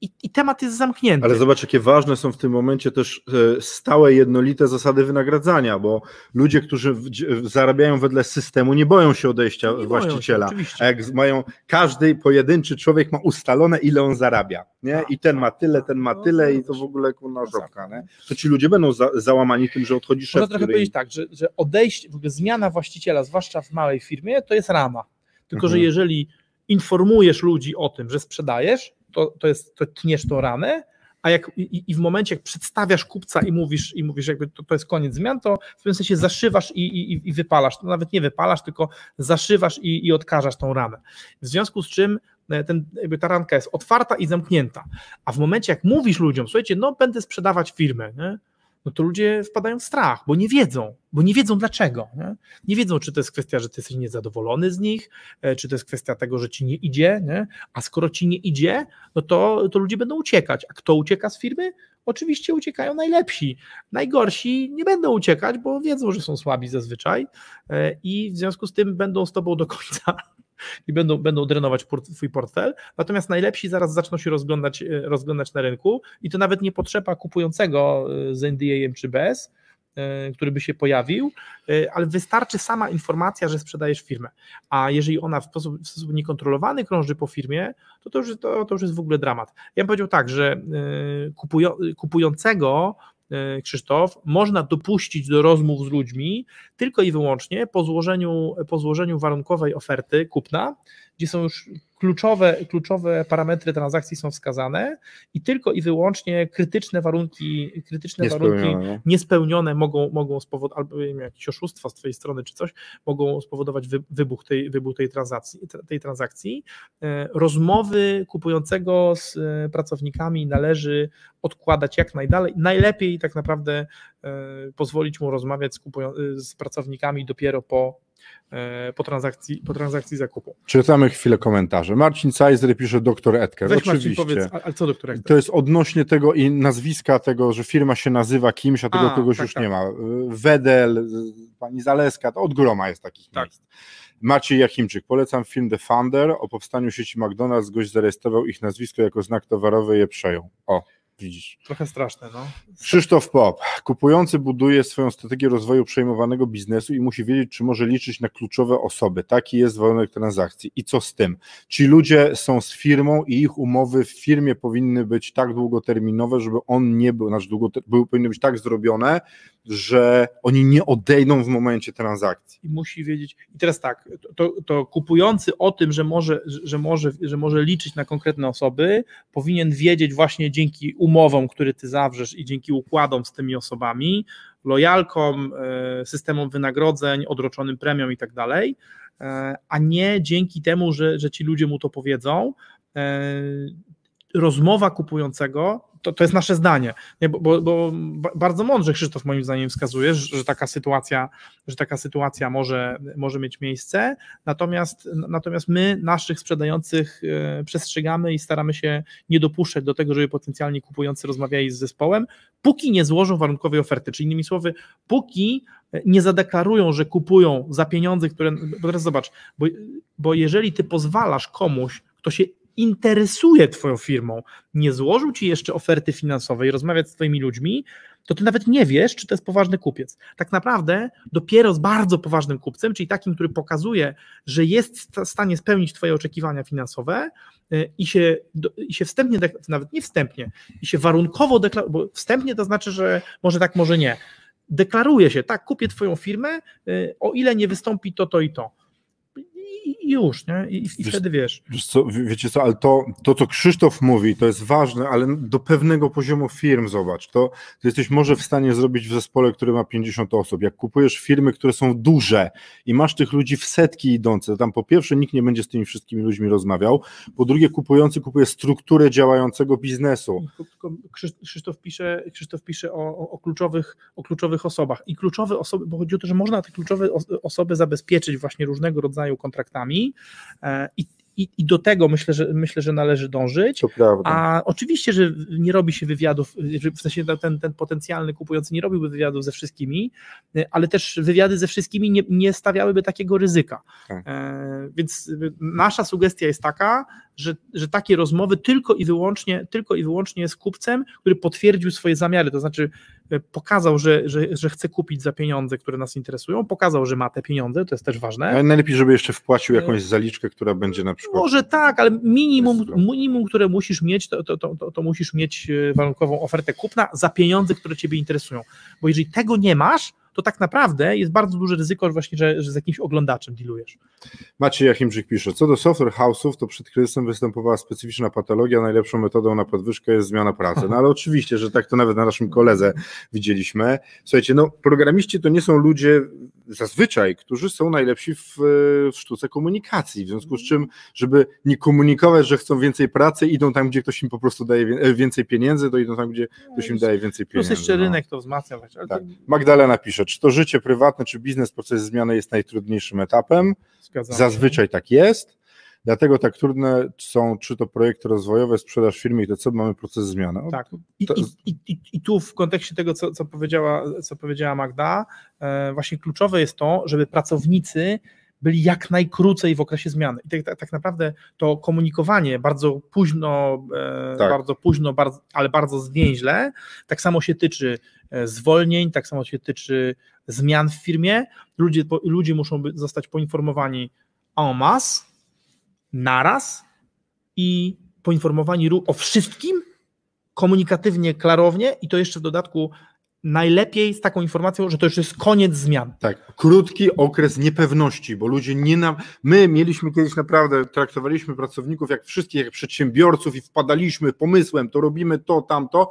i, i, temat jest zamknięty. Ale zobacz, jakie ważne są w tym momencie też e, stałe, jednolite zasady wynagradzania, bo ludzie, którzy zarabiają wedle systemu, nie boją się odejścia nie właściciela. Się, a jak mają, każdy pojedynczy człowiek ma ustalone, ile on zarabia. Nie? Tak, I ten ma tak, tyle, ten ma no, tyle, i to w ogóle kurna żobka. Nie? To ci ludzie będą za, załamani tym, że odchodzi szef. Można trochę który... powiedzieć tak, że, że odejście, w ogóle zmiana właściciela, zwłaszcza w małej firmie, to jest rama. Tylko, mhm. że jeżeli informujesz ludzi o tym, że sprzedajesz, to, to jest, to tniesz tą ranę, a jak i, i, w momencie, jak przedstawiasz kupca i mówisz, i mówisz jakby to, to jest koniec zmian, to w pewnym sensie zaszywasz i, i, i wypalasz. To nawet nie wypalasz, tylko zaszywasz i, i odkażasz tą ranę. W związku z czym e, ten, jakby ta ranka jest otwarta i zamknięta. A w momencie, jak mówisz ludziom, słuchajcie, no będę sprzedawać firmę, nie? No to ludzie wpadają w strach, bo nie wiedzą, bo nie wiedzą dlaczego. Nie? nie wiedzą, czy to jest kwestia, że ty jesteś niezadowolony z nich, e, czy to jest kwestia tego, że ci nie idzie, nie? a skoro ci nie idzie, no to, to ludzie będą uciekać. A kto ucieka z firmy? Oczywiście uciekają najlepsi. Najgorsi nie będą uciekać, bo wiedzą, że są słabi zazwyczaj e, i w związku z tym będą z tobą do końca i będą, będą drenować twój portfel, natomiast najlepsi zaraz zaczną się rozglądać, e, rozglądać na rynku i to nawet nie potrzeba kupującego e, z NDA czy bez, e, który by się pojawił, ale wystarczy sama informacja, że sprzedajesz firmę. A jeżeli ona w sposób, w sposób niekontrolowany krąży po firmie, to to już, to, to już jest w ogóle dramat. Ja bym powiedział tak, że kupują, kupującego Krzysztof, można dopuścić do rozmów z ludźmi tylko i wyłącznie po złożeniu, po złożeniu warunkowej oferty kupna, gdzie są już kluczowe, kluczowe parametry transakcji są wskazane i tylko i wyłącznie krytyczne warunki, krytyczne Niespełnione, warunki no. niespełnione mogą, mogą spowodować, albo nie wiem, jakieś oszustwa z Twojej strony czy coś, mogą spowodować wy, wybuch, tej, wybuch tej, transakcji, tej transakcji. E, Rozmowy kupującego z e, pracownikami należy odkładać jak najdalej. Najlepiej tak naprawdę e, pozwolić mu rozmawiać z, z pracownikami dopiero po, po, transakcji, po transakcji zakupu. Czytamy chwilę komentarze. Marcin Cajzer pisze doktor Edker. Weź Marcin, Oczywiście. powiedz, a- ale co doktor Ekter? To jest odnośnie tego i nazwiska tego, że firma się nazywa kimś, a tego A, kogoś tak, już tak. nie ma. Wedel, pani Zaleska, to od groma jest takich Tak. miejsc. Maciej Jachimczyk, polecam film The Founder o powstaniu sieci McDonald's. Gość zarejestrował ich nazwisko jako znak towarowy i je przejął. O, widzisz. Trochę straszne, no. Krzysztof Pop. Kupujący buduje swoją strategię rozwoju przejmowanego biznesu i musi wiedzieć, czy może liczyć na kluczowe osoby. Taki jest warunek transakcji. I co z tym? Ci ludzie są z firmą i ich umowy w firmie powinny być tak długoterminowe, żeby on nie był, znaczy długo, były, powinny być tak zrobione, że oni nie odejdą w momencie transakcji. i musi wiedzieć. I teraz tak, to, to kupujący o tym, że może, że, może, że może liczyć na konkretne osoby, powinien wiedzieć właśnie dzięki umowom, które ty zawrzesz i dzięki układom z tymi osobami, lojalkom, e, systemom wynagrodzeń, odroczonym premiom i tak dalej, e, a nie dzięki temu, że, że ci ludzie mu to powiedzą. E, Rozmowa kupującego to, to jest nasze zdanie, nie, bo, bo, bo ba- bardzo mądrze Krzysztof moim zdaniem wskazuje, że, taka sytuacja, że taka sytuacja może, może mieć miejsce, natomiast, natomiast my naszych sprzedających e, przestrzegamy i staramy się nie dopuszczać do tego, żeby potencjalnie kupujący rozmawiali z zespołem, póki nie złożą warunkowej oferty, czyli innymi słowy, póki nie zadeklarują, że kupują za pieniądze, które, bo teraz zobacz, bo, bo jeżeli ty pozwalasz komuś, kto się interesuje Twoją firmą, nie złożył Ci jeszcze oferty finansowej, rozmawiać z Twoimi ludźmi, to Ty nawet nie wiesz, czy to jest poważny kupiec. Tak naprawdę dopiero z bardzo poważnym kupcem, czyli takim, który pokazuje, że jest w stanie spełnić Twoje oczekiwania finansowe y, i się, i się wstępnie, nawet nie wstępnie, i się warunkowo deklaruje, bo wstępnie to znaczy, że może tak, może nie. Deklaruje się, tak, kupię Twoją firmę, y, o ile nie wystąpi to, to i to. I, już, nie? I, i wtedy wiesz. Wiesz co, wie- wiecie co, ale to, to, co Krzysztof mówi, to jest ważne, ale do pewnego poziomu firm, zobacz, to, to jesteś może w stanie zrobić w zespole, który ma 50 osób. Jak kupujesz firmy, które są duże i masz tych ludzi w setki idące, to tam po pierwsze nikt nie będzie z tymi wszystkimi ludźmi rozmawiał, po drugie kupujący kupuje strukturę działającego biznesu. Tylko Krzysztof pisze, Krzysztof pisze o, o, o, kluczowych, o kluczowych osobach. I kluczowe osoby, bo chodzi o to, że można te kluczowe os- osoby zabezpieczyć właśnie różnego rodzaju kontraktami e, i, i, i do tego myślę, że myślę, że należy dążyć. To prawda. A oczywiście, że nie robi się wywiadów, w sensie ten, ten potencjalny kupujący nie robiłby wywiadów ze wszystkimi, e, ale też wywiady ze wszystkimi nie, nie stawiałyby takiego ryzyka. Tak. E, Więc nasza sugestia jest taka, że, że takie rozmowy tylko i wyłącznie, tylko i wyłącznie z kupcem, który potwierdził swoje zamiary, to znaczy pokazał, że, że, że chce kupić za pieniądze, które nas interesują, pokazał, że ma te pieniądze, to jest też ważne. Ale najlepiej, żeby jeszcze wpłacił jakąś zaliczkę, która będzie na przykład. Może tak, ale minimum, minimum które musisz mieć, to, to, to, to, to musisz mieć e, warunkową ofertę kupna za pieniądze, które Ciebie interesują. Bo jeżeli tego nie masz, to tak naprawdę jest bardzo duże ryzyko właśnie, że, że z jakimś oglądaczem dealujesz. Maciej Jachimczyk pisze, co do software house'ów, to przed kryzysem występowała specyficzna patologia, najlepszą metodą na podwyżkę jest zmiana pracy. No ale oczywiście, że tak to nawet na naszym koledze widzieliśmy. Słuchajcie, no programiści to nie są ludzie zazwyczaj, którzy są najlepsi w, w sztuce komunikacji, w związku z czym, żeby nie komunikować, że chcą więcej pracy, idą tam, gdzie ktoś im po prostu daje e, więcej pieniędzy, to idą tam, gdzie ktoś im daje więcej Plus pieniędzy. jeszcze no. rynek to wzmacnia. Ale Tak. Magdalena pisze, czy to życie prywatne, czy biznes, proces zmiany jest najtrudniejszym etapem? zgadzam. Zazwyczaj tak jest. Dlatego tak trudne są, czy to projekty rozwojowe, sprzedaż firmy i to co, mamy proces zmiany. No, Tak. I, To- i, i, i, tu w kontekście tego, co, co, powiedziała, co powiedziała Magda, e, właśnie kluczowe jest to, żeby pracownicy byli jak najkrócej w okresie zmiany. I tak, tak, tak naprawdę to komunikowanie bardzo późno, e, Tak. bardzo późno, bardzo, ale bardzo zwięźle, tak samo się tyczy e, zwolnień, tak samo się tyczy zmian w firmie. Ludzie, ludzie muszą zostać poinformowani en masse, naraz i poinformowani o wszystkim komunikatywnie, klarownie i to jeszcze w dodatku najlepiej z taką informacją, że to już jest koniec zmian. Tak, krótki okres niepewności, bo ludzie nie nam. My mieliśmy kiedyś naprawdę, traktowaliśmy pracowników jak wszystkich, jak przedsiębiorców i wpadaliśmy pomysłem, to robimy to, tamto.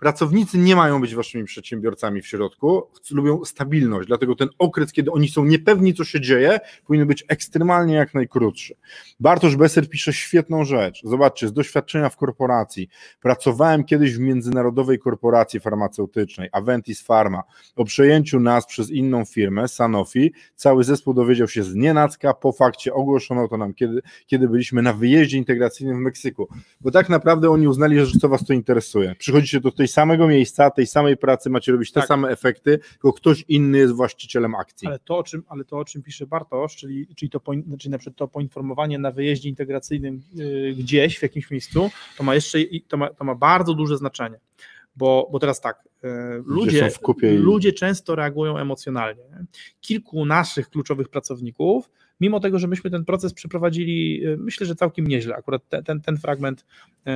Pracownicy nie mają być waszymi przedsiębiorcami w środku, lubią stabilność, dlatego ten okres, kiedy oni są niepewni, co się dzieje, powinien być ekstremalnie jak najkrótszy. Bartosz Besser pisze świetną rzecz. Zobaczcie, z doświadczenia w korporacji. Pracowałem kiedyś w międzynarodowej korporacji farmaceutycznej, Aventis Pharma. O przejęciu nas przez inną firmę, Sanofi, cały zespół dowiedział się z nienacka, po fakcie ogłoszono to nam, kiedy, kiedy byliśmy na wyjeździe integracyjnym w Meksyku. Bo tak naprawdę oni uznali, że co was to interesuje. Przychodzicie do tej samego miejsca, tej samej pracy, macie robić te Tak. same efekty, tylko ktoś inny jest właścicielem akcji. Ale to, o czym, ale to, o czym pisze Bartosz, czyli, czyli, to, czyli na przykład to poinformowanie na wyjeździe integracyjnym y, gdzieś, w jakimś miejscu, to ma jeszcze to ma, to ma bardzo duże znaczenie. Bo, bo teraz tak, y, ludzie, ludzie często reagują emocjonalnie. Kilku naszych kluczowych pracowników, mimo tego, że myśmy ten proces przeprowadzili, y, myślę, że całkiem nieźle. Akurat te, ten, ten fragment,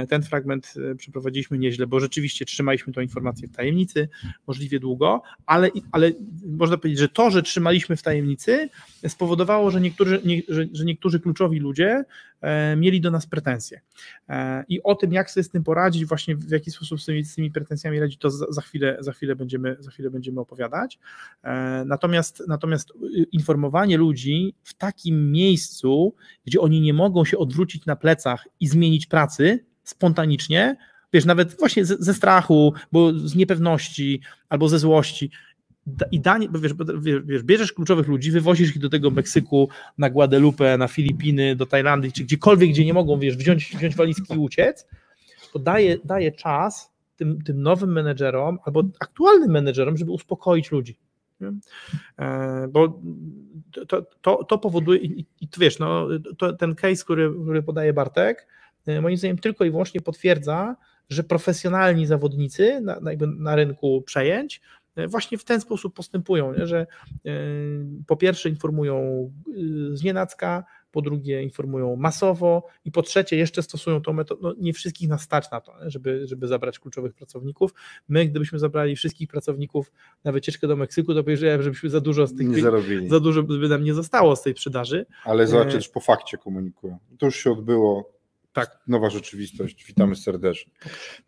y, ten fragment y, przeprowadziliśmy nieźle, bo rzeczywiście trzymaliśmy tę informację w tajemnicy możliwie długo, ale, ale można powiedzieć, że to, że trzymaliśmy w tajemnicy, spowodowało, że niektórzy, nie, że, że niektórzy kluczowi ludzie e, mieli do nas pretensje. E, I o tym, jak sobie z tym poradzić, właśnie w jaki sposób z tymi, z tymi pretensjami radzić, to za, za, chwilę, za, chwilę będziemy, za chwilę będziemy opowiadać. E, natomiast, natomiast y, informowanie ludzi w takim miejscu, gdzie oni nie mogą się odwrócić na plecach i zmienić pracy spontanicznie, wiesz, nawet właśnie ze, ze strachu, bo z niepewności albo ze złości. I danie, bo wiesz, wiesz, bierzesz kluczowych ludzi, wywozisz ich do tego Meksyku, na Guadelupę, na Filipiny, do Tajlandii, czy gdziekolwiek, gdzie nie mogą, wiesz, wziąć, wziąć walizki i uciec, to daje, daje czas tym, tym nowym menedżerom albo aktualnym menedżerom, żeby uspokoić ludzi. E, Bo to, to, to powoduje, i, i- wiesz, no, to, ten case, który, który podaje Bartek, e, moim zdaniem tylko i wyłącznie potwierdza, że profesjonalni zawodnicy na, na, na rynku przejęć e, właśnie w ten sposób postępują, nie? że po pierwsze informują e, z nienacka, po drugie informują masowo i po trzecie jeszcze stosują tą metodę, no nie wszystkich nas stać na to, żeby, żeby zabrać kluczowych pracowników. My, gdybyśmy zabrali wszystkich pracowników na wycieczkę do Meksyku, to powiedziałem, żebyśmy za dużo z tych Nie zarobili. za dużo by nam nie zostało z tej sprzedaży. Ale zobaczcie, E, też po fakcie komunikują. To już się odbyło. Tak. Nowa rzeczywistość. Witamy serdecznie.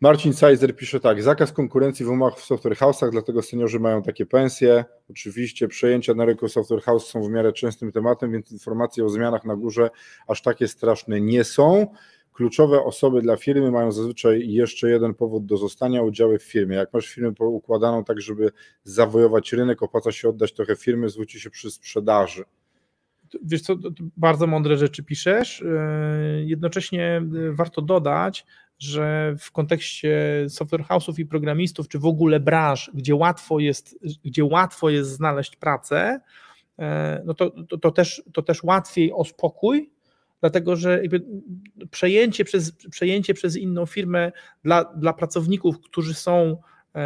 Marcin Sajzer pisze tak. Zakaz konkurencji w umowach w software house'ach, dlatego seniorzy mają takie pensje. Oczywiście przejęcia na rynku software house są w miarę częstym tematem, więc informacje o zmianach na górze aż takie straszne nie są. Kluczowe osoby dla firmy mają zazwyczaj jeszcze jeden powód do zostania udziały w firmie. Jak masz firmę układaną tak, żeby zawojować rynek, opłaca się oddać trochę firmy, zwróci się przy sprzedaży. Wiesz co, bardzo mądre rzeczy piszesz. Yy, Jednocześnie yy, warto dodać, że w kontekście software house'ów i programistów, czy w ogóle branż, gdzie łatwo jest, gdzie łatwo jest znaleźć pracę, yy, no to, to, to, też, to też łatwiej o spokój, dlatego że przejęcie przez, przejęcie przez inną firmę dla, dla pracowników, którzy są e,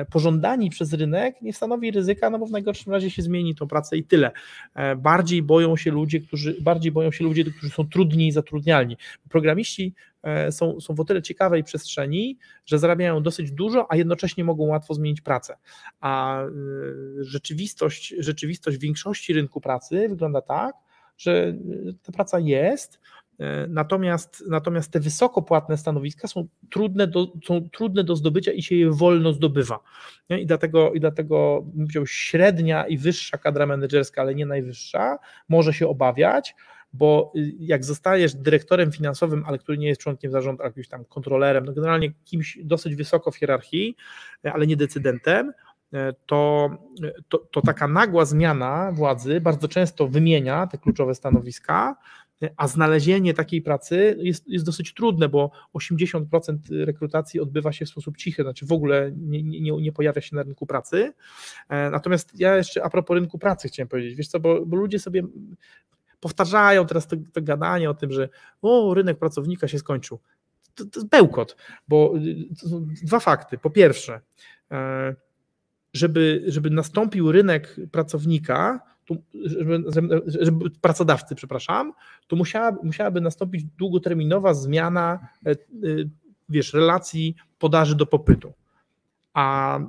pożądani przez rynek, nie stanowi ryzyka, no bo w najgorszym razie się zmieni tą pracę i tyle. E, Bardziej boją się ludzie, którzy bardziej boją się ludzie, którzy są trudniej zatrudnialni. Programiści e, są, są w o tyle ciekawej przestrzeni, że zarabiają dosyć dużo, a jednocześnie mogą łatwo zmienić pracę. A rzeczywistość, rzeczywistość większości rynku pracy wygląda tak, że ta praca jest, e, Natomiast, natomiast te wysoko płatne stanowiska są trudne, do, są trudne do zdobycia i się je wolno zdobywa. I dlatego, i dlatego bym powiedział, średnia i wyższa kadra menedżerska, ale nie najwyższa, może się obawiać, bo y, jak zostajesz dyrektorem finansowym, ale który nie jest członkiem zarządu, jakimś tam kontrolerem, no generalnie kimś dosyć wysoko w hierarchii, e, ale nie decydentem, e, to, to, to taka nagła zmiana władzy bardzo często wymienia te kluczowe stanowiska, e, a znalezienie takiej pracy jest, jest dosyć trudne, bo 80% rekrutacji odbywa się w sposób cichy, znaczy w ogóle nie, nie, nie pojawia się na rynku pracy. E, Natomiast ja jeszcze a propos rynku pracy chciałem powiedzieć, wiesz co, bo, bo ludzie sobie powtarzają teraz to, to gadanie o tym, że o, rynek pracownika się skończył. To, to jest bełkot, bo są dwa fakty. Po pierwsze, e, żeby, żeby nastąpił rynek pracownika, to, żeby, żeby, pracodawcy, przepraszam, to musiała, musiałaby nastąpić długoterminowa zmiana e, e, wiesz, relacji podaży do popytu. A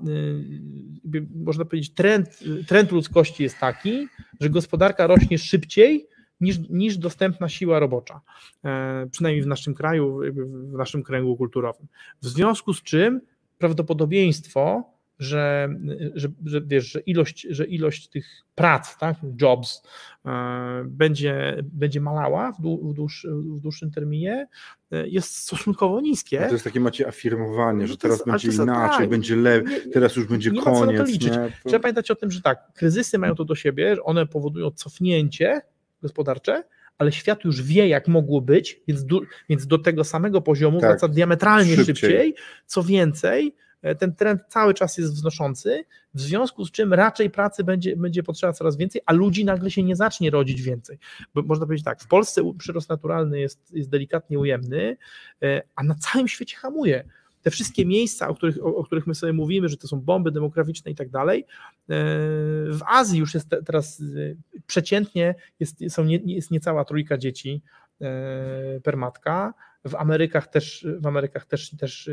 y, można powiedzieć, trend, trend ludzkości jest taki, że gospodarka rośnie szybciej niż, niż dostępna siła robocza, e, przynajmniej w naszym kraju, w naszym kręgu kulturowym. W związku z czym prawdopodobieństwo, że, że, że, wiesz, że, ilość, że ilość tych prac, tak, jobs, e, będzie, będzie malała w, dłu, w, dłuższy, w dłuższym terminie, e, jest stosunkowo niskie. To jest takie macie afirmowanie, że No teraz jest- będzie inaczej, tak, będzie lepiej, teraz już będzie nie ma koniec. liczyć. nie? To- Trzeba pamiętać o tym, że tak, kryzysy mają to do siebie, że one powodują cofnięcie gospodarcze, ale świat już wie, jak mogło być, więc do, więc do tego samego poziomu Tak, wraca diametralnie szybciej. szybciej. Co więcej, ten trend cały czas jest wznoszący, w związku z czym raczej pracy będzie, będzie potrzeba coraz więcej, a ludzi nagle się nie zacznie rodzić więcej. Bo można powiedzieć tak, w Polsce przyrost naturalny jest, jest delikatnie ujemny, e, a na całym świecie hamuje. Te wszystkie miejsca, o których, o, o których my sobie mówimy, że to są bomby demograficzne i tak dalej, e, w Azji już jest te, teraz e, przeciętnie jest, są nie, jest niecała trójka dzieci e, per matka. W Amerykach też, w Amerykach też, też e,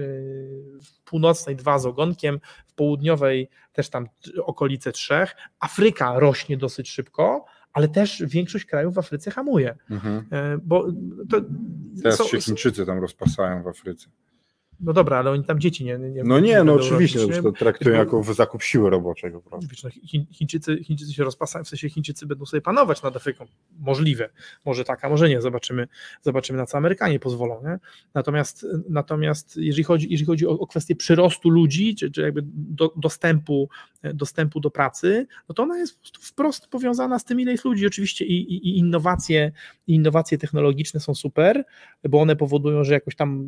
w północnej dwa z ogonkiem, w południowej też tam okolice trzech. Afryka rośnie dosyć szybko, ale też większość krajów w Afryce hamuje. Mhm. E, Bo to Teraz są- się Chińczycy tam rozpasają w Afryce. No dobra, ale oni tam dzieci nie. nie No nie, no oczywiście, robić, to traktują jako zakup siły roboczej po prostu. Wiesz, no, Chiń- Chińczycy, Chińczycy się rozpasają, w sensie Chińczycy będą sobie panować nad Afryką. Możliwe. Może tak, a może nie. Zobaczymy, zobaczymy na co Amerykanie pozwolą. Nie? Natomiast, natomiast jeżeli chodzi, jeżeli chodzi o, o kwestię przyrostu ludzi, czy, czy jakby do, dostępu, dostępu do pracy, no to ona jest wprost powiązana z tym, ile jest ludzi. Oczywiście i, i, i innowacje, i innowacje technologiczne są super, bo one powodują, że jakoś tam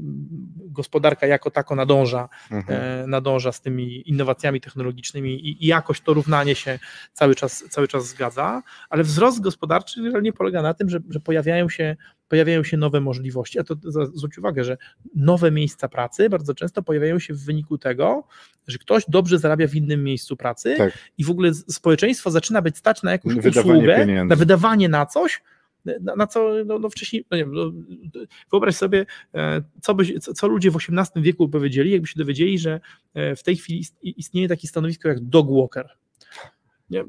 gospodarka jako tako nadąża Mhm. e, nadąża z tymi innowacjami technologicznymi i, i jakoś to równanie się cały czas, cały czas zgadza, ale wzrost gospodarczy generalnie polega na tym, że, że pojawiają, się, pojawiają się nowe możliwości, a to zwróć uwagę, że nowe miejsca pracy bardzo często pojawiają się w wyniku tego, że ktoś dobrze zarabia w innym miejscu pracy Tak. i w ogóle społeczeństwo zaczyna być stać na jakąś Wydawanie usługę, pieniędzy. na wydawanie na coś, na, na co no, no wcześniej, no nie wiem, no, wyobraź sobie, e, co, by, co, co ludzie w XVIII wieku powiedzieli, jakby się dowiedzieli, że e, w tej chwili ist- istnieje takie stanowisko jak dog walker. Nie,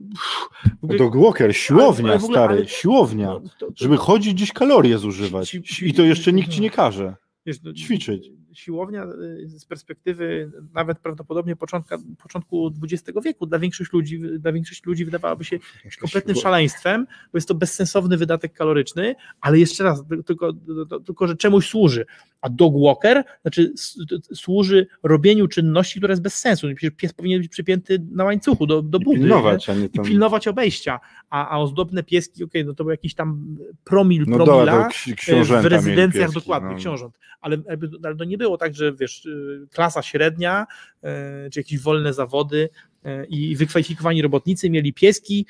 ogóle- Dog Walker, siłownia, ale ogóle- stary, ale- siłownia. no, to- to- Żeby chodzić gdzieś kalorie zużywać. Ci- I to jeszcze nikt ci nie każe. wiesz, no, ćwiczyć. Siłownia y, z perspektywy nawet prawdopodobnie początka, początku XX wieku dla większości ludzi, dla większości ludzi wydawałaby się kompletnym szaleństwem, bo jest to bezsensowny wydatek kaloryczny, ale jeszcze raz, tylko, tylko, że czemuś służy. A dog walker, znaczy służy robieniu czynności, która jest bez sensu. Pies powinien być przypięty na łańcuchu do, do I budy. nie? pilnować, a nie I tam... pilnować obejścia, a, a ozdobne pieski, okej, no to był jakiś tam promil, No promila, dobra, ksi- książęta w rezydencjach pieski, dokładnie, no. książąt, ale, ale to nie było tak, że wiesz, y, klasa średnia, y, czy jakieś wolne zawody y, i wykwalifikowani robotnicy mieli pieski,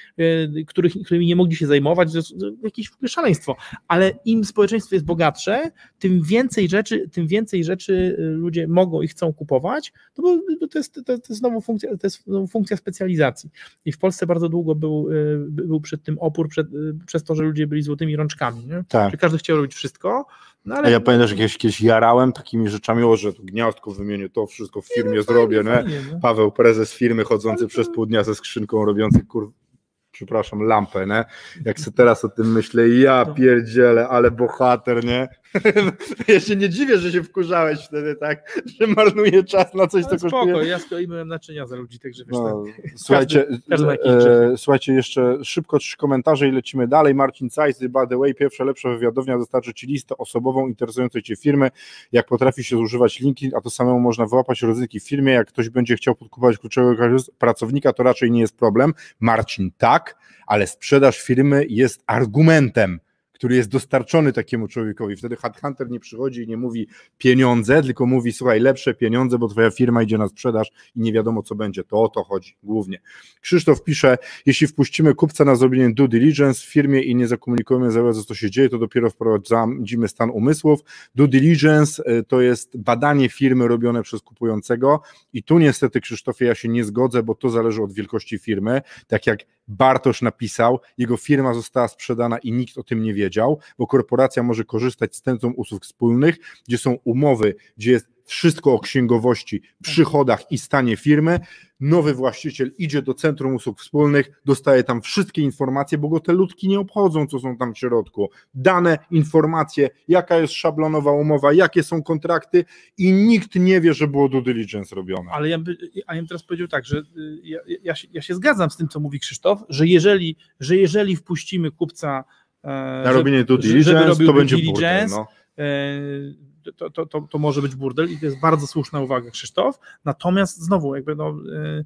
których, którymi nie mogli się zajmować, to jest jakieś szaleństwo, ale im społeczeństwo jest bogatsze, tym więcej rzeczy, tym więcej rzeczy ludzie mogą i chcą kupować, no bo to jest, to, jest znowu funkcja, to jest znowu funkcja specjalizacji i w Polsce bardzo długo był, był przed tym opór, przed, przez to, że ludzie byli złotymi rączkami, nie? Tak. że każdy chciał robić wszystko, no ale ja pamiętam, że kiedyś, kiedyś jarałem takimi rzeczami, o, że tu gniazdko wymienię, to wszystko w firmie no zrobię, fajnie, nie? fajnie, no. Paweł, prezes firmy chodzący to- przez pół dnia ze skrzynką, robiący kur... Przepraszam, lampę, nie? Jak sobie teraz o tym myślę, ja No. pierdzielę, ale bohater, nie? ja się nie dziwię, że się wkurzałeś wtedy, tak? Że marnuje czas na coś, co spoko, kosztuje. ja z kolei myłem naczynia za ludzi, także wiesz, No, tak. słuchajcie, każdy e, słuchajcie, jeszcze szybko trzy komentarze i lecimy dalej. Marcin Cajzy, by the way, pierwsza lepsza wywiadownia dostarczy Ci listę osobową interesującej Cię firmy, jak potrafi się zużywać LinkedIn, a to samemu można wyłapać ryzyki w firmie, jak ktoś będzie chciał podkupować kluczowego pracownika, to raczej nie jest problem. Marcin, tak, ale sprzedaż firmy jest argumentem, który jest dostarczony takiemu człowiekowi. Wtedy headhunter nie przychodzi i nie mówi pieniądze, tylko mówi słuchaj, lepsze pieniądze, bo twoja firma idzie na sprzedaż i nie wiadomo co będzie. To o to chodzi głównie. Krzysztof pisze, jeśli wpuścimy kupca na zrobienie due diligence w firmie i nie zakomunikujemy za co się dzieje, to dopiero wprowadzimy stan umysłów. Due diligence y, to jest badanie firmy robione przez kupującego i tu niestety Krzysztofie ja się nie zgodzę, bo to zależy od wielkości firmy. Tak jak Bartosz napisał, jego firma została sprzedana i nikt o tym nie wiedział, bo korporacja może korzystać z centrum usług wspólnych, gdzie są umowy, gdzie jest wszystko o księgowości, przychodach i stanie firmy. Nowy właściciel idzie do Centrum Usług Wspólnych, dostaje tam wszystkie informacje, bo go te ludki nie obchodzą, co są tam w środku. Dane, informacje, jaka jest szablonowa umowa, jakie są kontrakty i nikt nie wie, że było due diligence robione. Ale ja, ja bym teraz powiedział tak, że y, ja, ja, się, ja się zgadzam z tym, co mówi Krzysztof, że jeżeli, że jeżeli wpuścimy kupca e, na robienie due diligence, to będzie burdel, no. E, to, to, to, to może być burdel i to jest bardzo słuszna uwaga, Krzysztof. Natomiast znowu, jakby no, y,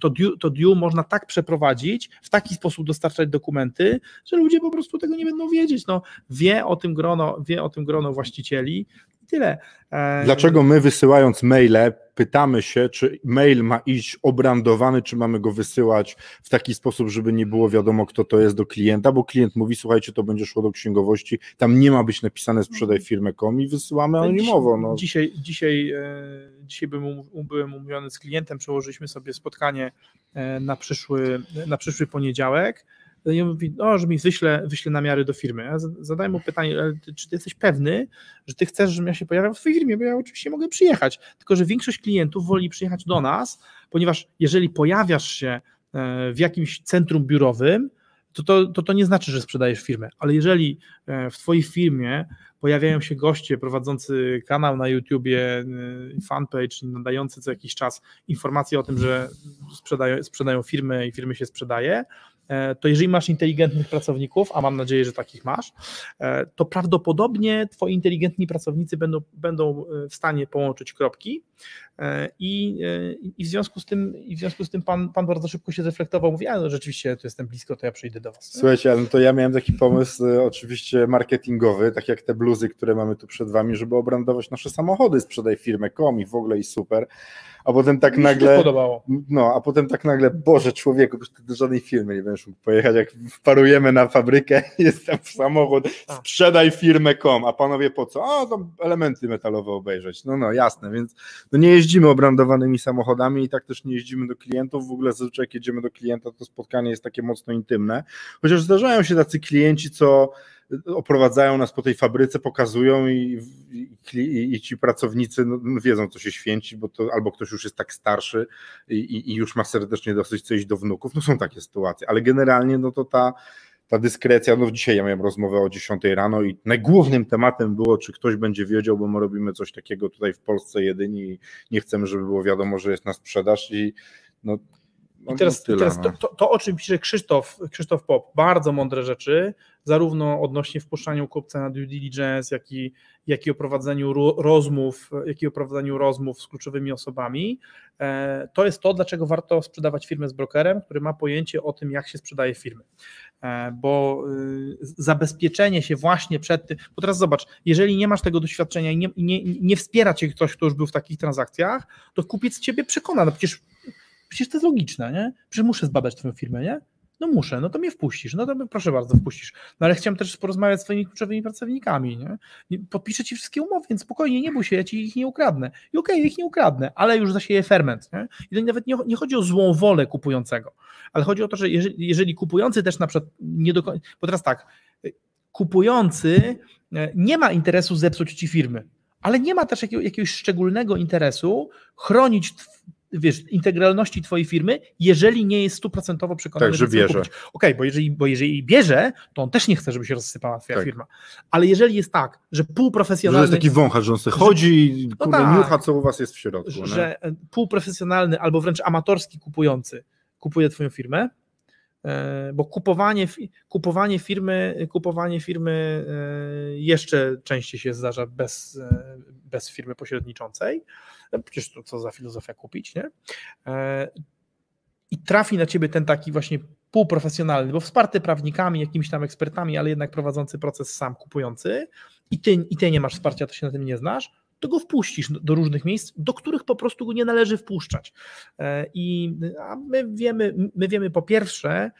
to due, to due można tak przeprowadzić, w taki sposób dostarczać dokumenty, że ludzie po prostu tego nie będą wiedzieć. No, wie o tym grono, wie o tym grono właścicieli i tyle. E, Dlaczego my wysyłając maile pytamy się, czy mail ma iść obrandowany, czy mamy go wysyłać w taki sposób, żeby nie było wiadomo, kto to jest do klienta, bo klient mówi, słuchajcie, to będzie szło do księgowości, tam nie ma być napisane sprzedaj firmę.com i wysyłamy anonimowo. No. Dzisiaj, dzisiaj, e, dzisiaj byłem, byłem umówiony z klientem, przełożyliśmy sobie spotkanie e, na przyszły, na przyszły poniedziałek, i on mówi, o, że mi wyśle, wyśle namiary do firmy. Ja zadaję mu pytanie, czy ty jesteś pewny, że ty chcesz, żebym ja się pojawiał w twojej firmie, bo ja oczywiście mogę przyjechać, tylko że większość klientów woli przyjechać do nas, ponieważ jeżeli pojawiasz się e, w jakimś centrum biurowym, to to, to, to nie znaczy, że sprzedajesz firmę, ale jeżeli e, w twojej firmie pojawiają się goście prowadzący kanał na YouTubie, e, fanpage, nadający co jakiś czas informacje o tym, że sprzedają, sprzedają firmy i firmy się sprzedaje, to jeżeli masz inteligentnych pracowników, a mam nadzieję, że takich masz, e, to prawdopodobnie twoi inteligentni pracownicy będą, będą e, w stanie połączyć kropki i, i w związku z tym, i w związku z tym pan, pan bardzo szybko się zreflektował, mówi, a no rzeczywiście tu jestem blisko, to ja przyjdę do was. Słuchajcie, ale to ja miałem taki pomysł oczywiście marketingowy, tak jak te bluzy, które mamy tu przed wami, żeby obrandować nasze samochody, sprzedaj firmę kom i w ogóle i super, a potem tak Mi nagle. Się podobało. No, a potem tak nagle, Boże, człowieku, do żadnej firmy nie będziesz mógł pojechać. Jak wparujemy na fabrykę, jest tam samochód, tak. sprzedaj firmę.com, a panowie po co? A, tam elementy metalowe obejrzeć. No, no, jasne, więc no nie jeździmy obrandowanymi samochodami i tak też nie jeździmy do klientów. W ogóle zazwyczaj, jak jedziemy do klienta, to spotkanie jest takie mocno intymne. Chociaż zdarzają się tacy klienci, co oprowadzają nas po tej fabryce, pokazują i, i, i ci pracownicy no, no, wiedzą, co się święci, bo to albo ktoś już jest tak starszy i, i, już ma serdecznie dosyć coś do wnuków. No są takie sytuacje, ale generalnie no to ta, ta dyskrecja, no dzisiaj ja miałem rozmowę o 10 rano i najgłównym tematem było, czy ktoś będzie wiedział, bo my robimy coś takiego tutaj w Polsce jedyni i nie chcemy, żeby było wiadomo, że jest na sprzedaż i no, I teraz, tyle, teraz no. to, to, to, o czym pisze Krzysztof, Krzysztof Pop, bardzo mądre rzeczy, zarówno odnośnie wpuszczania kupca na due diligence, jak i, jak i o prowadzeniu rozmów, jak i o prowadzeniu rozmów z kluczowymi osobami. E, to jest to, dlaczego warto sprzedawać firmę z brokerem, który ma pojęcie o tym, jak się sprzedaje firmy. E, bo y, zabezpieczenie się właśnie przed tym, bo teraz zobacz, jeżeli nie masz tego doświadczenia i nie, nie, nie wspiera cię ktoś, kto już był w takich transakcjach, to kupiec ciebie przekona, no przecież Przecież to jest logiczne, nie? Przecież muszę zbadać twoją firmę, nie? No muszę, no to mnie wpuścisz, no to proszę bardzo, wpuścisz. No ale chciałem też porozmawiać z swoimi kluczowymi pracownikami, nie? Podpiszę ci wszystkie umowy, więc spokojnie, nie bój się, ja ci ich nie ukradnę. I okej, okay, ich nie ukradnę, ale już zasieję ferment, nie? I nawet nie, nie, chodzi o złą wolę kupującego, ale chodzi o to, że jeżeli, jeżeli kupujący też na przykład nie do końca, bo teraz tak, kupujący e, nie ma interesu zepsuć ci firmy, ale nie ma też jakiegoś, jakiegoś szczególnego interesu chronić wiesz, integralności twojej firmy, jeżeli nie jest stuprocentowo przekonany, tak, że bierze. Okej, okay, bo jeżeli, bo jeżeli bierze, to on też nie chce, żeby się rozsypała twoja tak. firma. Ale jeżeli jest tak, że półprofesjonalny... Że jest taki wąchacz, że on sobie chodzi no tak, niucha, co u was jest w środku. Że nie? półprofesjonalny albo wręcz amatorski kupujący kupuje twoją firmę, e, bo kupowanie, kupowanie firmy, kupowanie firmy e, jeszcze częściej się zdarza bez, e, bez firmy pośredniczącej, no przecież to co za filozofia kupić, nie? E, i trafi na ciebie ten taki właśnie półprofesjonalny, bo wsparty prawnikami, jakimiś tam ekspertami, ale jednak prowadzący proces sam kupujący i ty, i ty nie masz wsparcia, to się na tym nie znasz, to go wpuścisz do różnych miejsc, do których po prostu go nie należy wpuszczać. E, I my wiemy, my wiemy po pierwsze,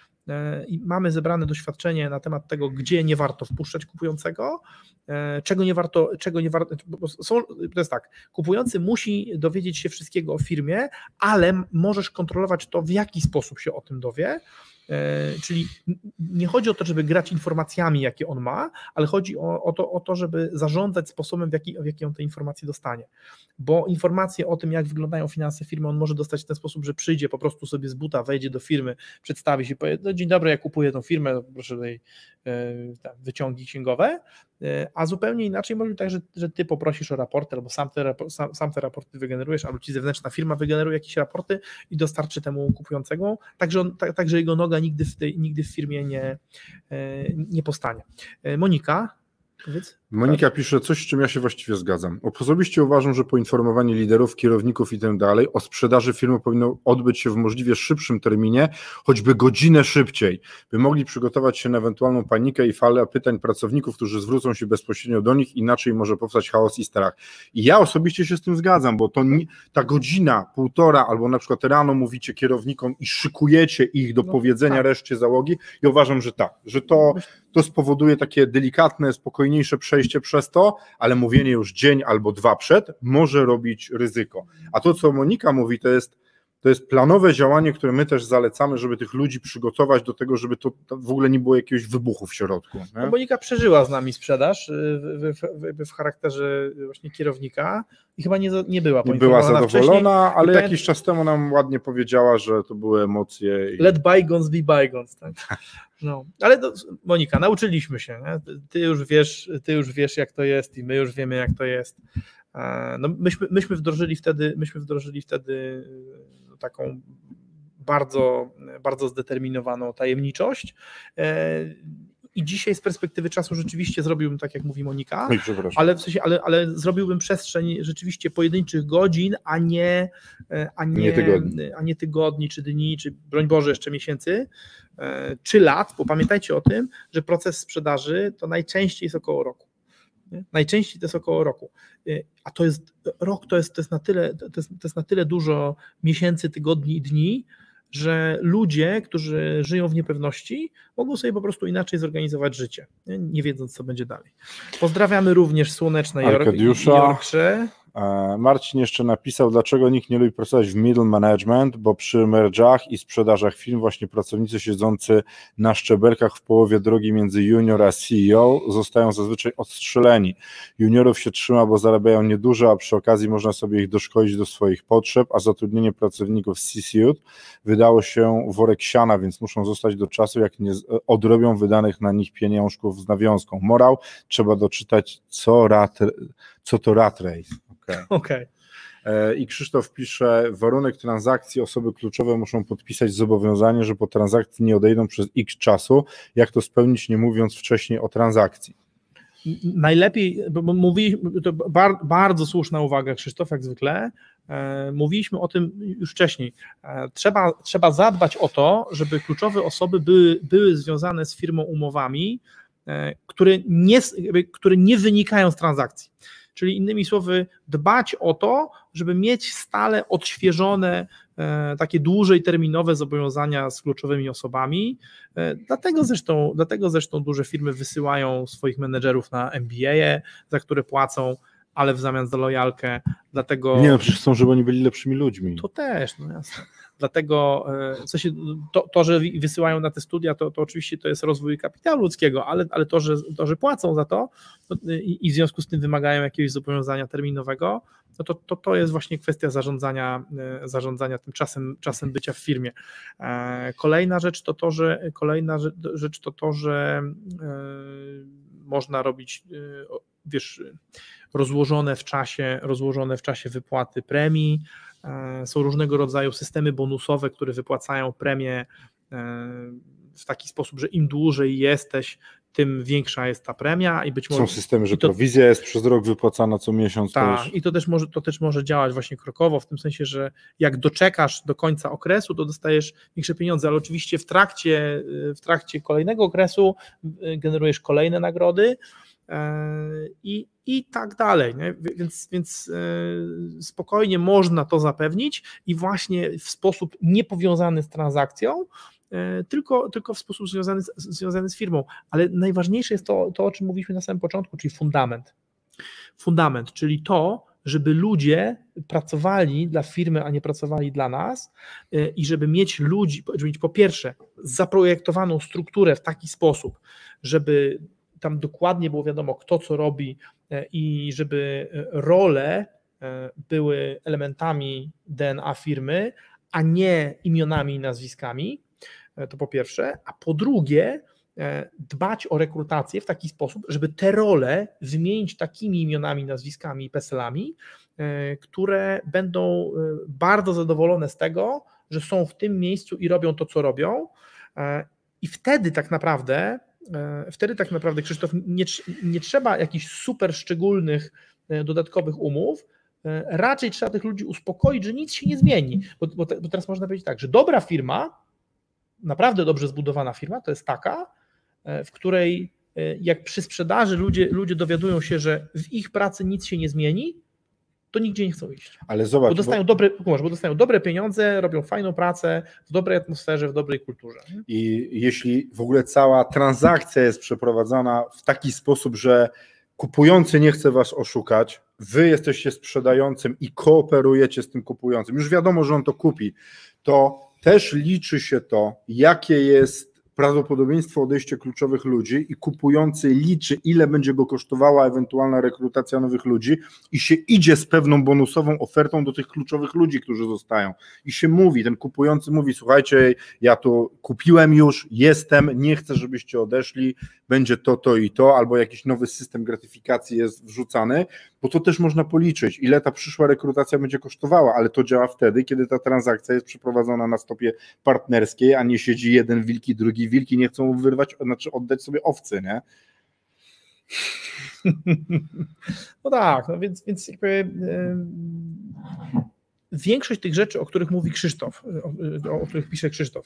i mamy zebrane doświadczenie na temat tego, gdzie nie warto wpuszczać kupującego, e, czego nie warto, czego nie warto. Są, to jest tak, kupujący musi dowiedzieć się wszystkiego o firmie, ale możesz kontrolować to, w jaki sposób się o tym dowie. E, czyli nie chodzi o to, żeby grać informacjami, jakie on ma, ale chodzi o, o, to, o to, żeby zarządzać sposobem, w jaki, w jaki on te informacje dostanie. Bo informacje o tym, jak wyglądają finanse firmy, on może dostać w ten sposób, że przyjdzie po prostu sobie z buta, wejdzie do firmy, przedstawi się, powie, no dzień dobry, ja kupuję tą firmę, proszę tutaj e, wyciągi księgowe, a zupełnie inaczej może być tak, że, że ty poprosisz o raporty, albo sam te, sam, sam te raporty wygenerujesz, albo ci zewnętrzna firma wygeneruje jakieś raporty i dostarczy temu kupującemu, także, tak, tak jego noga nigdy w, tej, nigdy w firmie nie, e, nie powstanie. E, Monika, powiedz. Monika pisze coś, z czym ja się właściwie zgadzam. Osobiście uważam, że poinformowanie liderów, kierowników i tak dalej o sprzedaży firmy powinno odbyć się w możliwie szybszym terminie, choćby godzinę szybciej, by mogli przygotować się na ewentualną panikę i falę pytań pracowników, którzy zwrócą się bezpośrednio do nich, inaczej może powstać chaos i strach. I ja osobiście się z tym zgadzam, bo to nie, ta godzina, półtora, albo na przykład rano mówicie kierownikom i szykujecie ich do no, powiedzenia tak. reszcie załogi i uważam, że tak, że to, to spowoduje takie delikatne, spokojniejsze przejście przejście przez to, ale mówienie już dzień albo dwa przed może robić ryzyko. A to, co Monika mówi, to jest, to jest planowe działanie, które my też zalecamy, żeby tych ludzi przygotować do tego, żeby to, w ogóle nie było jakiegoś wybuchu w środku. No, Monika przeżyła z nami sprzedaż y, w, w, w, charakterze właśnie kierownika i chyba nie, nie była Była zadowolona, ale jakiś czas temu nam ładnie powiedziała, że to były emocje. I... Let bygones be bygones. Tak? No, ale Monika, nauczyliśmy się. Nie? Ty już wiesz, ty już wiesz, jak to jest, i my już wiemy, jak to jest. E, no, myśmy, myśmy wdrożyli wtedy, myśmy wdrożyli wtedy taką bardzo, bardzo zdeterminowaną tajemniczość. E, i dzisiaj z perspektywy czasu rzeczywiście zrobiłbym tak, jak mówi Monika, Oj, ale, w sensie, ale, ale zrobiłbym przestrzeń rzeczywiście pojedynczych godzin, a nie, e, a nie, nie tygodni. a nie tygodni, czy dni, czy broń Boże jeszcze miesięcy, e, czy lat, bo pamiętajcie o tym, że proces sprzedaży to najczęściej jest około roku. Nie? Najczęściej to jest około roku. E, a to jest rok, to jest, to jest, na tyle, to jest, to jest na tyle dużo miesięcy, tygodni i dni, że ludzie, którzy żyją w niepewności, mogą sobie po prostu inaczej zorganizować życie, nie, nie wiedząc, co będzie dalej. Pozdrawiamy również słoneczne Yorkshire. E, Marcin jeszcze napisał, dlaczego nikt nie lubi pracować w middle management, bo przy merge'ach i sprzedażach firm właśnie pracownicy siedzący na szczebelkach w połowie drogi między junior a CEO zostają zazwyczaj odstrzeleni. Juniorów się trzyma, bo zarabiają niedużo, a przy okazji można sobie ich doszkolić do swoich potrzeb, a zatrudnienie pracowników CCU wydało się worek siana, więc muszą zostać do czasu, jak nie odrobią wydanych na nich pieniążków z nawiązką. Morał, trzeba doczytać, co, rat, co to rat race. Okej. Okay. E, I Krzysztof pisze, warunek transakcji osoby kluczowe muszą podpisać zobowiązanie, że po transakcji nie odejdą przez x czasu. Jak to spełnić, nie mówiąc wcześniej o transakcji? Najlepiej, bo mówiliśmy, to bardzo słuszna uwaga Krzysztof, jak zwykle, e, mówiliśmy o tym już wcześniej. E, trzeba, trzeba zadbać o to, żeby kluczowe osoby były, były związane z firmą umowami, które nie, które nie wynikają z transakcji czyli innymi słowy, dbać o to, żeby mieć stale odświeżone, e, takie dłużej terminowe zobowiązania z kluczowymi osobami. E, dlatego zresztą, dlatego zresztą duże firmy wysyłają swoich menedżerów na MBA, za które płacą ale w zamian za lojalkę, dlatego... Nie, no przecież chcą, żeby oni byli lepszymi ludźmi. To też, no jasne. Dlatego e, w sensie, to, to, że wysyłają na te studia, to, to oczywiście to jest rozwój kapitału ludzkiego, ale, ale to, że, to, że płacą za to no, i, i w związku z tym wymagają jakiegoś zobowiązania terminowego, no to, to, to jest właśnie kwestia zarządzania, e, zarządzania tym czasem, czasem bycia w firmie. E, kolejna rzecz to to, że kolejna rzecz to to, że można robić wiesz, rozłożone w czasie, rozłożone w czasie wypłaty premii, e, są różnego rodzaju systemy bonusowe, które wypłacają premie e, w taki sposób, że im dłużej jesteś, tym większa jest ta premia i być może... Są systemy, że to, prowizja jest przez rok wypłacana co miesiąc. Tak, i to też, może, to też może działać właśnie krokowo, w tym sensie, że jak doczekasz do końca okresu, to dostajesz większe pieniądze, ale oczywiście w trakcie, w trakcie kolejnego okresu y, generujesz kolejne nagrody, i, i tak dalej. Nie? Więc, więc e, spokojnie można to zapewnić i właśnie w sposób niepowiązany z transakcją, e, tylko, tylko w sposób związany z, związany z firmą. Ale najważniejsze jest to, to, o czym mówiliśmy na samym początku, czyli fundament. Fundament, czyli to, żeby ludzie pracowali dla firmy, a nie pracowali dla nas e, i żeby mieć ludzi, żeby mieć po pierwsze zaprojektowaną strukturę w taki sposób, żeby tam dokładnie było wiadomo, kto co robi e, i żeby e, role e, były elementami DNA firmy, a nie imionami i nazwiskami. To po pierwsze. A po drugie, dbać o rekrutację w taki sposób, żeby te role wymienić takimi imionami, nazwiskami i peselami, które będą bardzo zadowolone z tego, że są w tym miejscu i robią to, co robią. I wtedy tak naprawdę wtedy tak naprawdę, Krzysztof, nie, nie trzeba jakichś super szczególnych e, dodatkowych umów, e, raczej trzeba tych ludzi uspokoić, że nic się nie zmieni, bo, bo, bo teraz można powiedzieć tak, że dobra firma, naprawdę dobrze zbudowana firma, to jest taka, w której jak przy sprzedaży ludzie, ludzie dowiadują się, że w ich pracy nic się nie zmieni, to nigdzie nie chcą iść. Ale zobacz. Bo dostają, bo... Dobre, bo dostają dobre pieniądze, robią fajną pracę w dobrej atmosferze, w dobrej kulturze. I jeśli w ogóle cała transakcja jest przeprowadzana w taki sposób, że kupujący nie chce was oszukać, wy jesteście sprzedającym i kooperujecie z tym kupującym, już wiadomo, że on to kupi, to też liczy się to, jakie jest prawdopodobieństwo odejścia kluczowych ludzi i kupujący liczy, ile będzie go kosztowała ewentualna rekrutacja nowych ludzi i się idzie z pewną bonusową ofertą do tych kluczowych ludzi, którzy zostają. I się mówi, ten kupujący mówi, słuchajcie, ja tu kupiłem już, jestem, nie chcę, żebyście odeszli, będzie to, to i to, albo jakiś nowy system gratyfikacji jest wrzucany, bo to też można policzyć, ile ta przyszła rekrutacja będzie kosztowała, ale to działa wtedy, kiedy ta transakcja jest przeprowadzona na stopie partnerskiej, a nie siedzi jeden wilki, drugi wilki, nie chcą wyrwać, znaczy oddać sobie owcy, nie? No tak, no więc, więc jakby yy, większość tych rzeczy, o których mówi Krzysztof, o, o których pisze Krzysztof,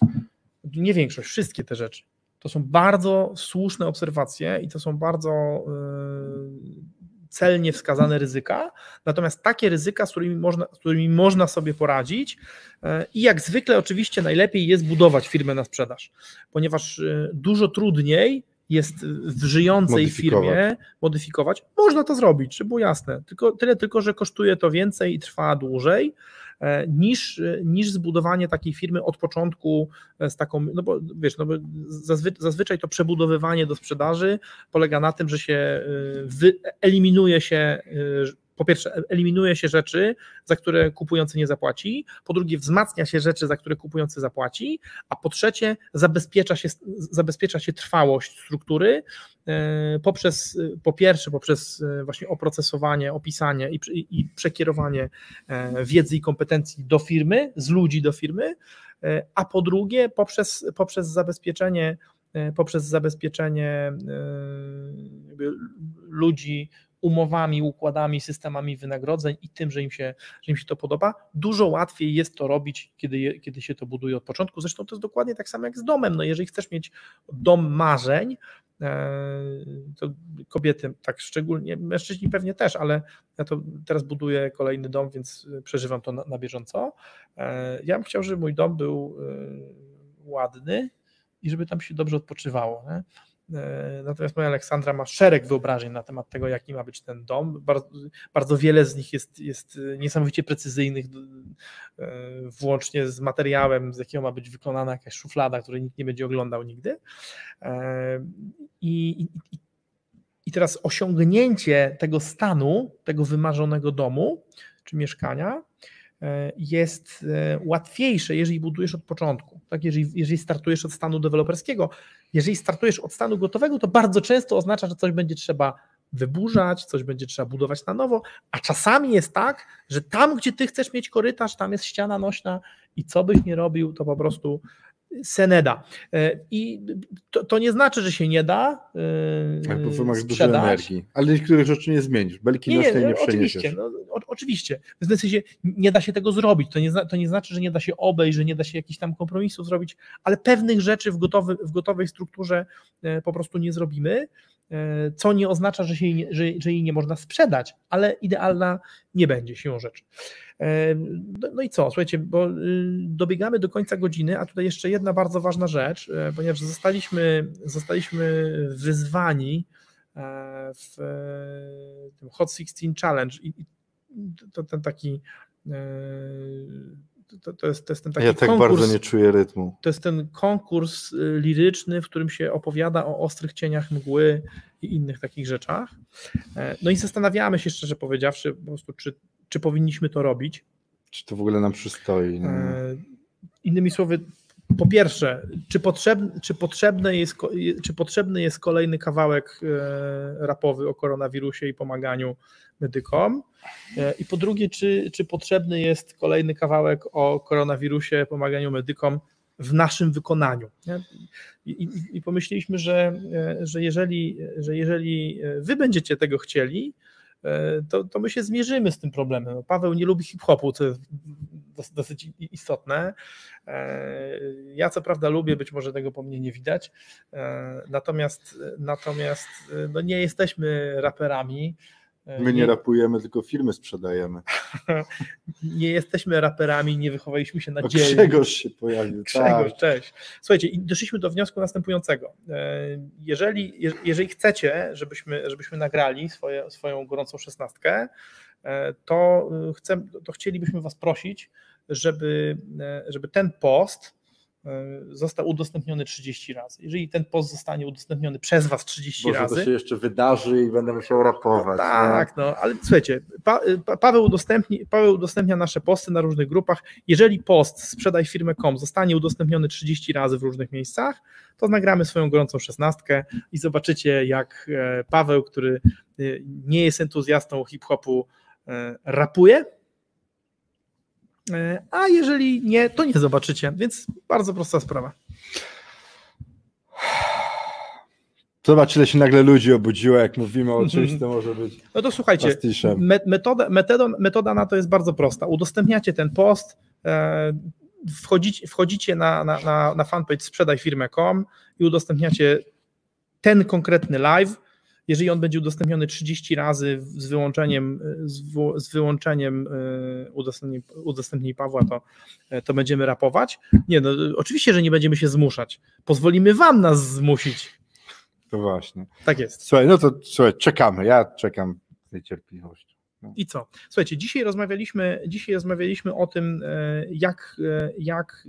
nie większość, wszystkie te rzeczy, to są bardzo słuszne obserwacje i to są bardzo yy, celnie wskazane ryzyka, natomiast takie ryzyka, z którymi można, z którymi można sobie poradzić e, i jak zwykle oczywiście najlepiej jest budować firmę na sprzedaż, ponieważ e, dużo trudniej jest w żyjącej firmie modyfikować. Można to zrobić, żeby było jasne, tylko, tyle tylko, że kosztuje to więcej i trwa dłużej, niż, niż zbudowanie takiej firmy od początku e, z taką, no bo wiesz, no bo zazwy, zazwyczaj to przebudowywanie do sprzedaży polega na tym, że się e, wy, eliminuje się po pierwsze, eliminuje się rzeczy, za które kupujący nie zapłaci, po drugie, wzmacnia się rzeczy, za które kupujący zapłaci, a po trzecie, zabezpiecza się, zabezpiecza się trwałość struktury e, poprzez, po pierwsze, poprzez e, właśnie oprocesowanie, opisanie i, i przekierowanie e, wiedzy i kompetencji do firmy, z ludzi do firmy, a po drugie, poprzez, poprzez zabezpieczenie poprzez zabezpieczenie ludzi umowami, układami, systemami wynagrodzeń i tym, że im się, że im się to podoba. Dużo łatwiej jest to robić, kiedy, kiedy się to buduje od początku. Zresztą to jest dokładnie tak samo jak z domem. No jeżeli chcesz mieć dom marzeń, e, to kobiety tak szczególnie, mężczyźni pewnie też, ale ja to teraz buduję kolejny dom, więc przeżywam to na, na bieżąco. E, ja bym chciał, żeby mój dom był e, ładny i żeby tam się dobrze odpoczywało. Nie? E, natomiast moja Aleksandra ma szereg wyobrażeń na temat tego, jaki ma być ten dom. Bardzo, bardzo wiele z nich jest, jest niesamowicie precyzyjnych, e, włącznie z materiałem, z jakiego ma być wykonana jakaś szuflada, której nikt nie będzie oglądał nigdy. E, I, i, i teraz osiągnięcie tego stanu, tego wymarzonego domu czy mieszkania, jest łatwiejsze, jeżeli budujesz od początku. Tak? Jeżeli, jeżeli startujesz od stanu deweloperskiego, jeżeli startujesz od stanu gotowego, to bardzo często oznacza, że coś będzie trzeba wyburzać, coś będzie trzeba budować na nowo, a czasami jest tak, że tam, gdzie ty chcesz mieć korytarz, tam jest ściana nośna i co byś nie robił, to po prostu se nie da. E, I to, to, nie znaczy, że się nie da yy, tak, bo dużo energii, ale niektórych rzeczy nie zmienisz, belki nie, nie, nie no, Oczywiście, no, o, oczywiście. W sensie nie da się tego zrobić, to nie, to nie znaczy, że nie da się obejść, że nie da się jakichś tam kompromisów zrobić, ale pewnych rzeczy w, gotowy, w gotowej strukturze e, po prostu nie zrobimy, e, co nie oznacza, że, się jej, że, że jej nie można sprzedać, ale idealna nie będzie siłą rzeczy. No, no i co, słuchajcie, bo y, dobiegamy do końca godziny, a tutaj jeszcze jedna bardzo ważna rzecz, e, ponieważ zostaliśmy, zostaliśmy wyzwani e, w tym Hot 16 Challenge i to ten taki e, to, to, jest, to jest ten taki Ja tak konkurs, bardzo nie czuję rytmu. To jest ten konkurs y, liryczny, w którym się opowiada o ostrych cieniach mgły i innych takich rzeczach. No i zastanawiamy się, szczerze powiedziawszy, po prostu, czy czy powinniśmy to robić. Czy to w ogóle nam przystoi? No. Innymi słowy, po pierwsze, czy potrzebny, czy, potrzebny jest, czy potrzebny jest kolejny kawałek e, rapowy o koronawirusie i pomaganiu medykom? E, I po drugie, czy, czy potrzebny jest kolejny kawałek o koronawirusie, pomaganiu medykom w naszym wykonaniu? I, i, i pomyśleliśmy, że, że, jeżeli, że jeżeli wy będziecie tego chcieli, E, to, to my się zmierzymy z tym problemem. No, Paweł nie lubi hip-hopu, co jest dosyć istotne. E, ja co prawda lubię, być może tego po mnie nie widać, e, natomiast, natomiast no nie jesteśmy raperami, My nie, rapujemy, tylko firmy sprzedajemy. nie jesteśmy raperami, nie wychowaliśmy się na o dzieli. Grzegorz się pojawił. Grzegorz, tak. cześć. Słuchajcie, doszliśmy do wniosku następującego. E, jeżeli, jeżeli chcecie, żebyśmy, żebyśmy nagrali swoje, swoją gorącą szesnastkę, e, to, chcę, to chcielibyśmy Was prosić, żeby, e, żeby ten post E, został udostępniony 30 razy. Jeżeli ten post zostanie udostępniony przez Was 30 Boże, razy. to się jeszcze wydarzy i będę musiał rapować. No tak, no ale słuchajcie, pa, pa, Paweł, udostępni, Paweł udostępnia nasze posty na różnych grupach. Jeżeli post sprzedaj firmę.com zostanie udostępniony 30 razy w różnych miejscach, to nagramy swoją gorącą szesnastkę i zobaczycie, jak e, Paweł, który e, nie jest entuzjastą hip-hopu, rapuje E, a jeżeli nie, to nie zobaczycie, więc bardzo prosta sprawa. Zobacz, ile się nagle ludzi obudziło, jak mówimy o czymś, to może być. No to słuchajcie, metoda, metoda, metoda na to jest bardzo prosta. Udostępniacie ten post, e, wchodzicie, wchodzicie na, na, na, na fanpage sprzedaj firmę.com i udostępniacie ten konkretny live jeżeli on będzie udostępniony 30 razy z wyłączeniem, z, wyłączeniem e, udostępnień, udostępnień Pawła, to, e, to będziemy rapować. Nie, no oczywiście, że nie będziemy się zmuszać. Pozwolimy wam nas zmusić. To właśnie. Tak jest. Słuchaj, no to słuchaj, czekamy. Ja czekam z niecierpliwością. No. I co? Słuchajcie, dzisiaj rozmawialiśmy, dzisiaj rozmawialiśmy o tym, e, jak, jak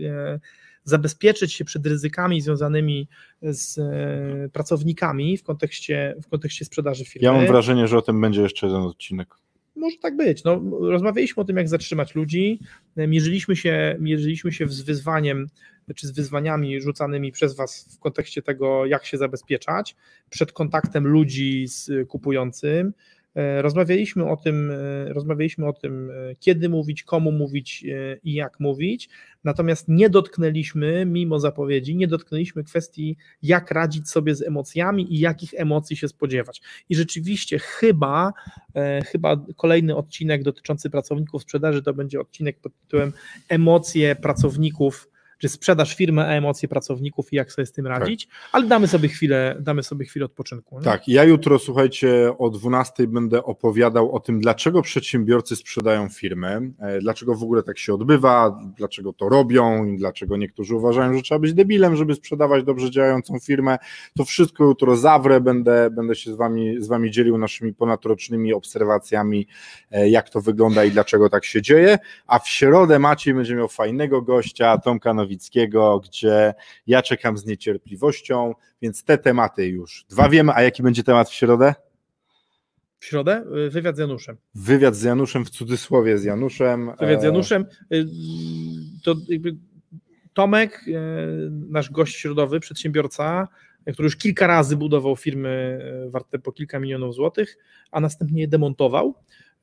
zabezpieczyć się przed ryzykami związanymi z e, pracownikami w kontekście, w kontekście sprzedaży firmy. Ja mam wrażenie, że o tym będzie jeszcze jeden odcinek. Może tak być. No, rozmawialiśmy o tym, jak zatrzymać ludzi, mierzyliśmy się, mierzyliśmy się z wyzwaniem, czy z wyzwaniami rzucanymi przez Was w kontekście tego, jak się zabezpieczać przed kontaktem ludzi z kupującym, rozmawialiśmy o tym, e, rozmawialiśmy o tym, e, kiedy mówić, komu mówić i jak mówić, natomiast nie dotknęliśmy, mimo zapowiedzi, nie dotknęliśmy kwestii, jak radzić sobie z emocjami i jakich emocji się spodziewać. I rzeczywiście chyba, chyba kolejny odcinek dotyczący pracowników sprzedaży to będzie odcinek pod tytułem Emocje pracowników czy sprzedaż firmy, a emocje pracowników i jak sobie z tym radzić, tak. ale damy sobie chwilę, damy sobie chwilę odpoczynku. Nie? Tak, ja jutro, słuchajcie, o 12 będę opowiadał o tym, dlaczego przedsiębiorcy sprzedają firmy, e, dlaczego w ogóle tak się odbywa, dlaczego to robią i dlaczego niektórzy uważają, że trzeba być debilem, żeby sprzedawać dobrze działającą firmę. To wszystko jutro zawrę, będę, będę się z wami, z wami dzielił naszymi ponadrocznymi obserwacjami, e, jak to wygląda i dlaczego tak się dzieje, a w środę Maciej będzie miał fajnego gościa, Tomka Nowickiego, gdzie ja czekam z niecierpliwością, więc te tematy już dwa wiemy, a jaki będzie temat w środę? W środę? Y, wywiad z Januszem. Wywiad z Januszem, w cudzysłowie z Januszem. Wywiad z e, Januszem. Y, to jakby Tomek, y, nasz gość środowy, przedsiębiorca, który już kilka razy budował firmy warte po kilka milionów złotych, a następnie je demontował.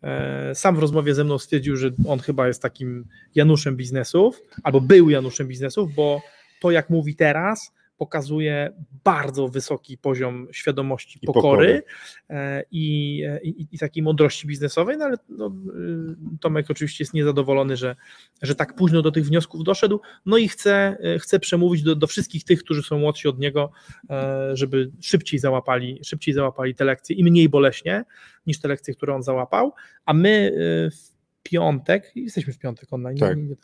E, sam w rozmowie ze mną stwierdził, że on chyba jest takim Januszem biznesów, albo był Januszem biznesów, bo to, jak mówi teraz, pokazuje bardzo wysoki poziom świadomości I pokory, pokory. e, i, i, i takiej mądrości biznesowej, no ale no, y, Tomek oczywiście jest niezadowolony, że, że tak późno do tych wniosków doszedł, no i chce, y, chce przemówić do, do wszystkich tych, którzy są młodsi od niego, e, żeby szybciej załapali, szybciej załapali te lekcje i mniej boleśnie niż te lekcje, które on załapał, a my w piątek, jesteśmy w piątek online, Tak. nie, nie,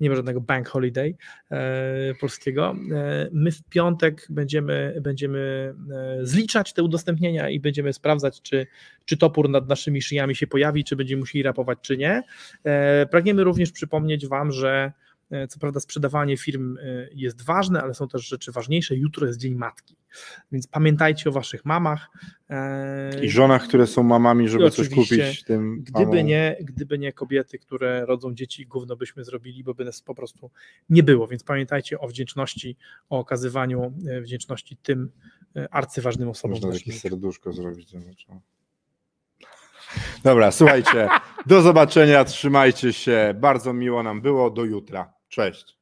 nie ma żadnego bank holiday e, polskiego. E, my w piątek będziemy, będziemy e, zliczać te udostępnienia i będziemy sprawdzać, czy, czy topór nad naszymi szyjami się pojawi, czy będziemy musieli rapować, czy nie. E, pragniemy również przypomnieć Wam, że co prawda sprzedawanie firm e, jest ważne, ale są też rzeczy ważniejsze. Jutro jest Dzień Matki, więc pamiętajcie o Waszych mamach. e, I żonach, które są mamami, żeby coś kupić tym Gdyby mamom. nie, gdyby nie kobiety, które rodzą dzieci, gówno byśmy zrobili, bo by nas po prostu nie było. Więc pamiętajcie o wdzięczności, o okazywaniu e, wdzięczności tym e, arcyważnym osobom. Można takie serduszko zrobić. Dobra, słuchajcie. Do zobaczenia, trzymajcie się. Bardzo miło nam było. Do jutra. Cześć.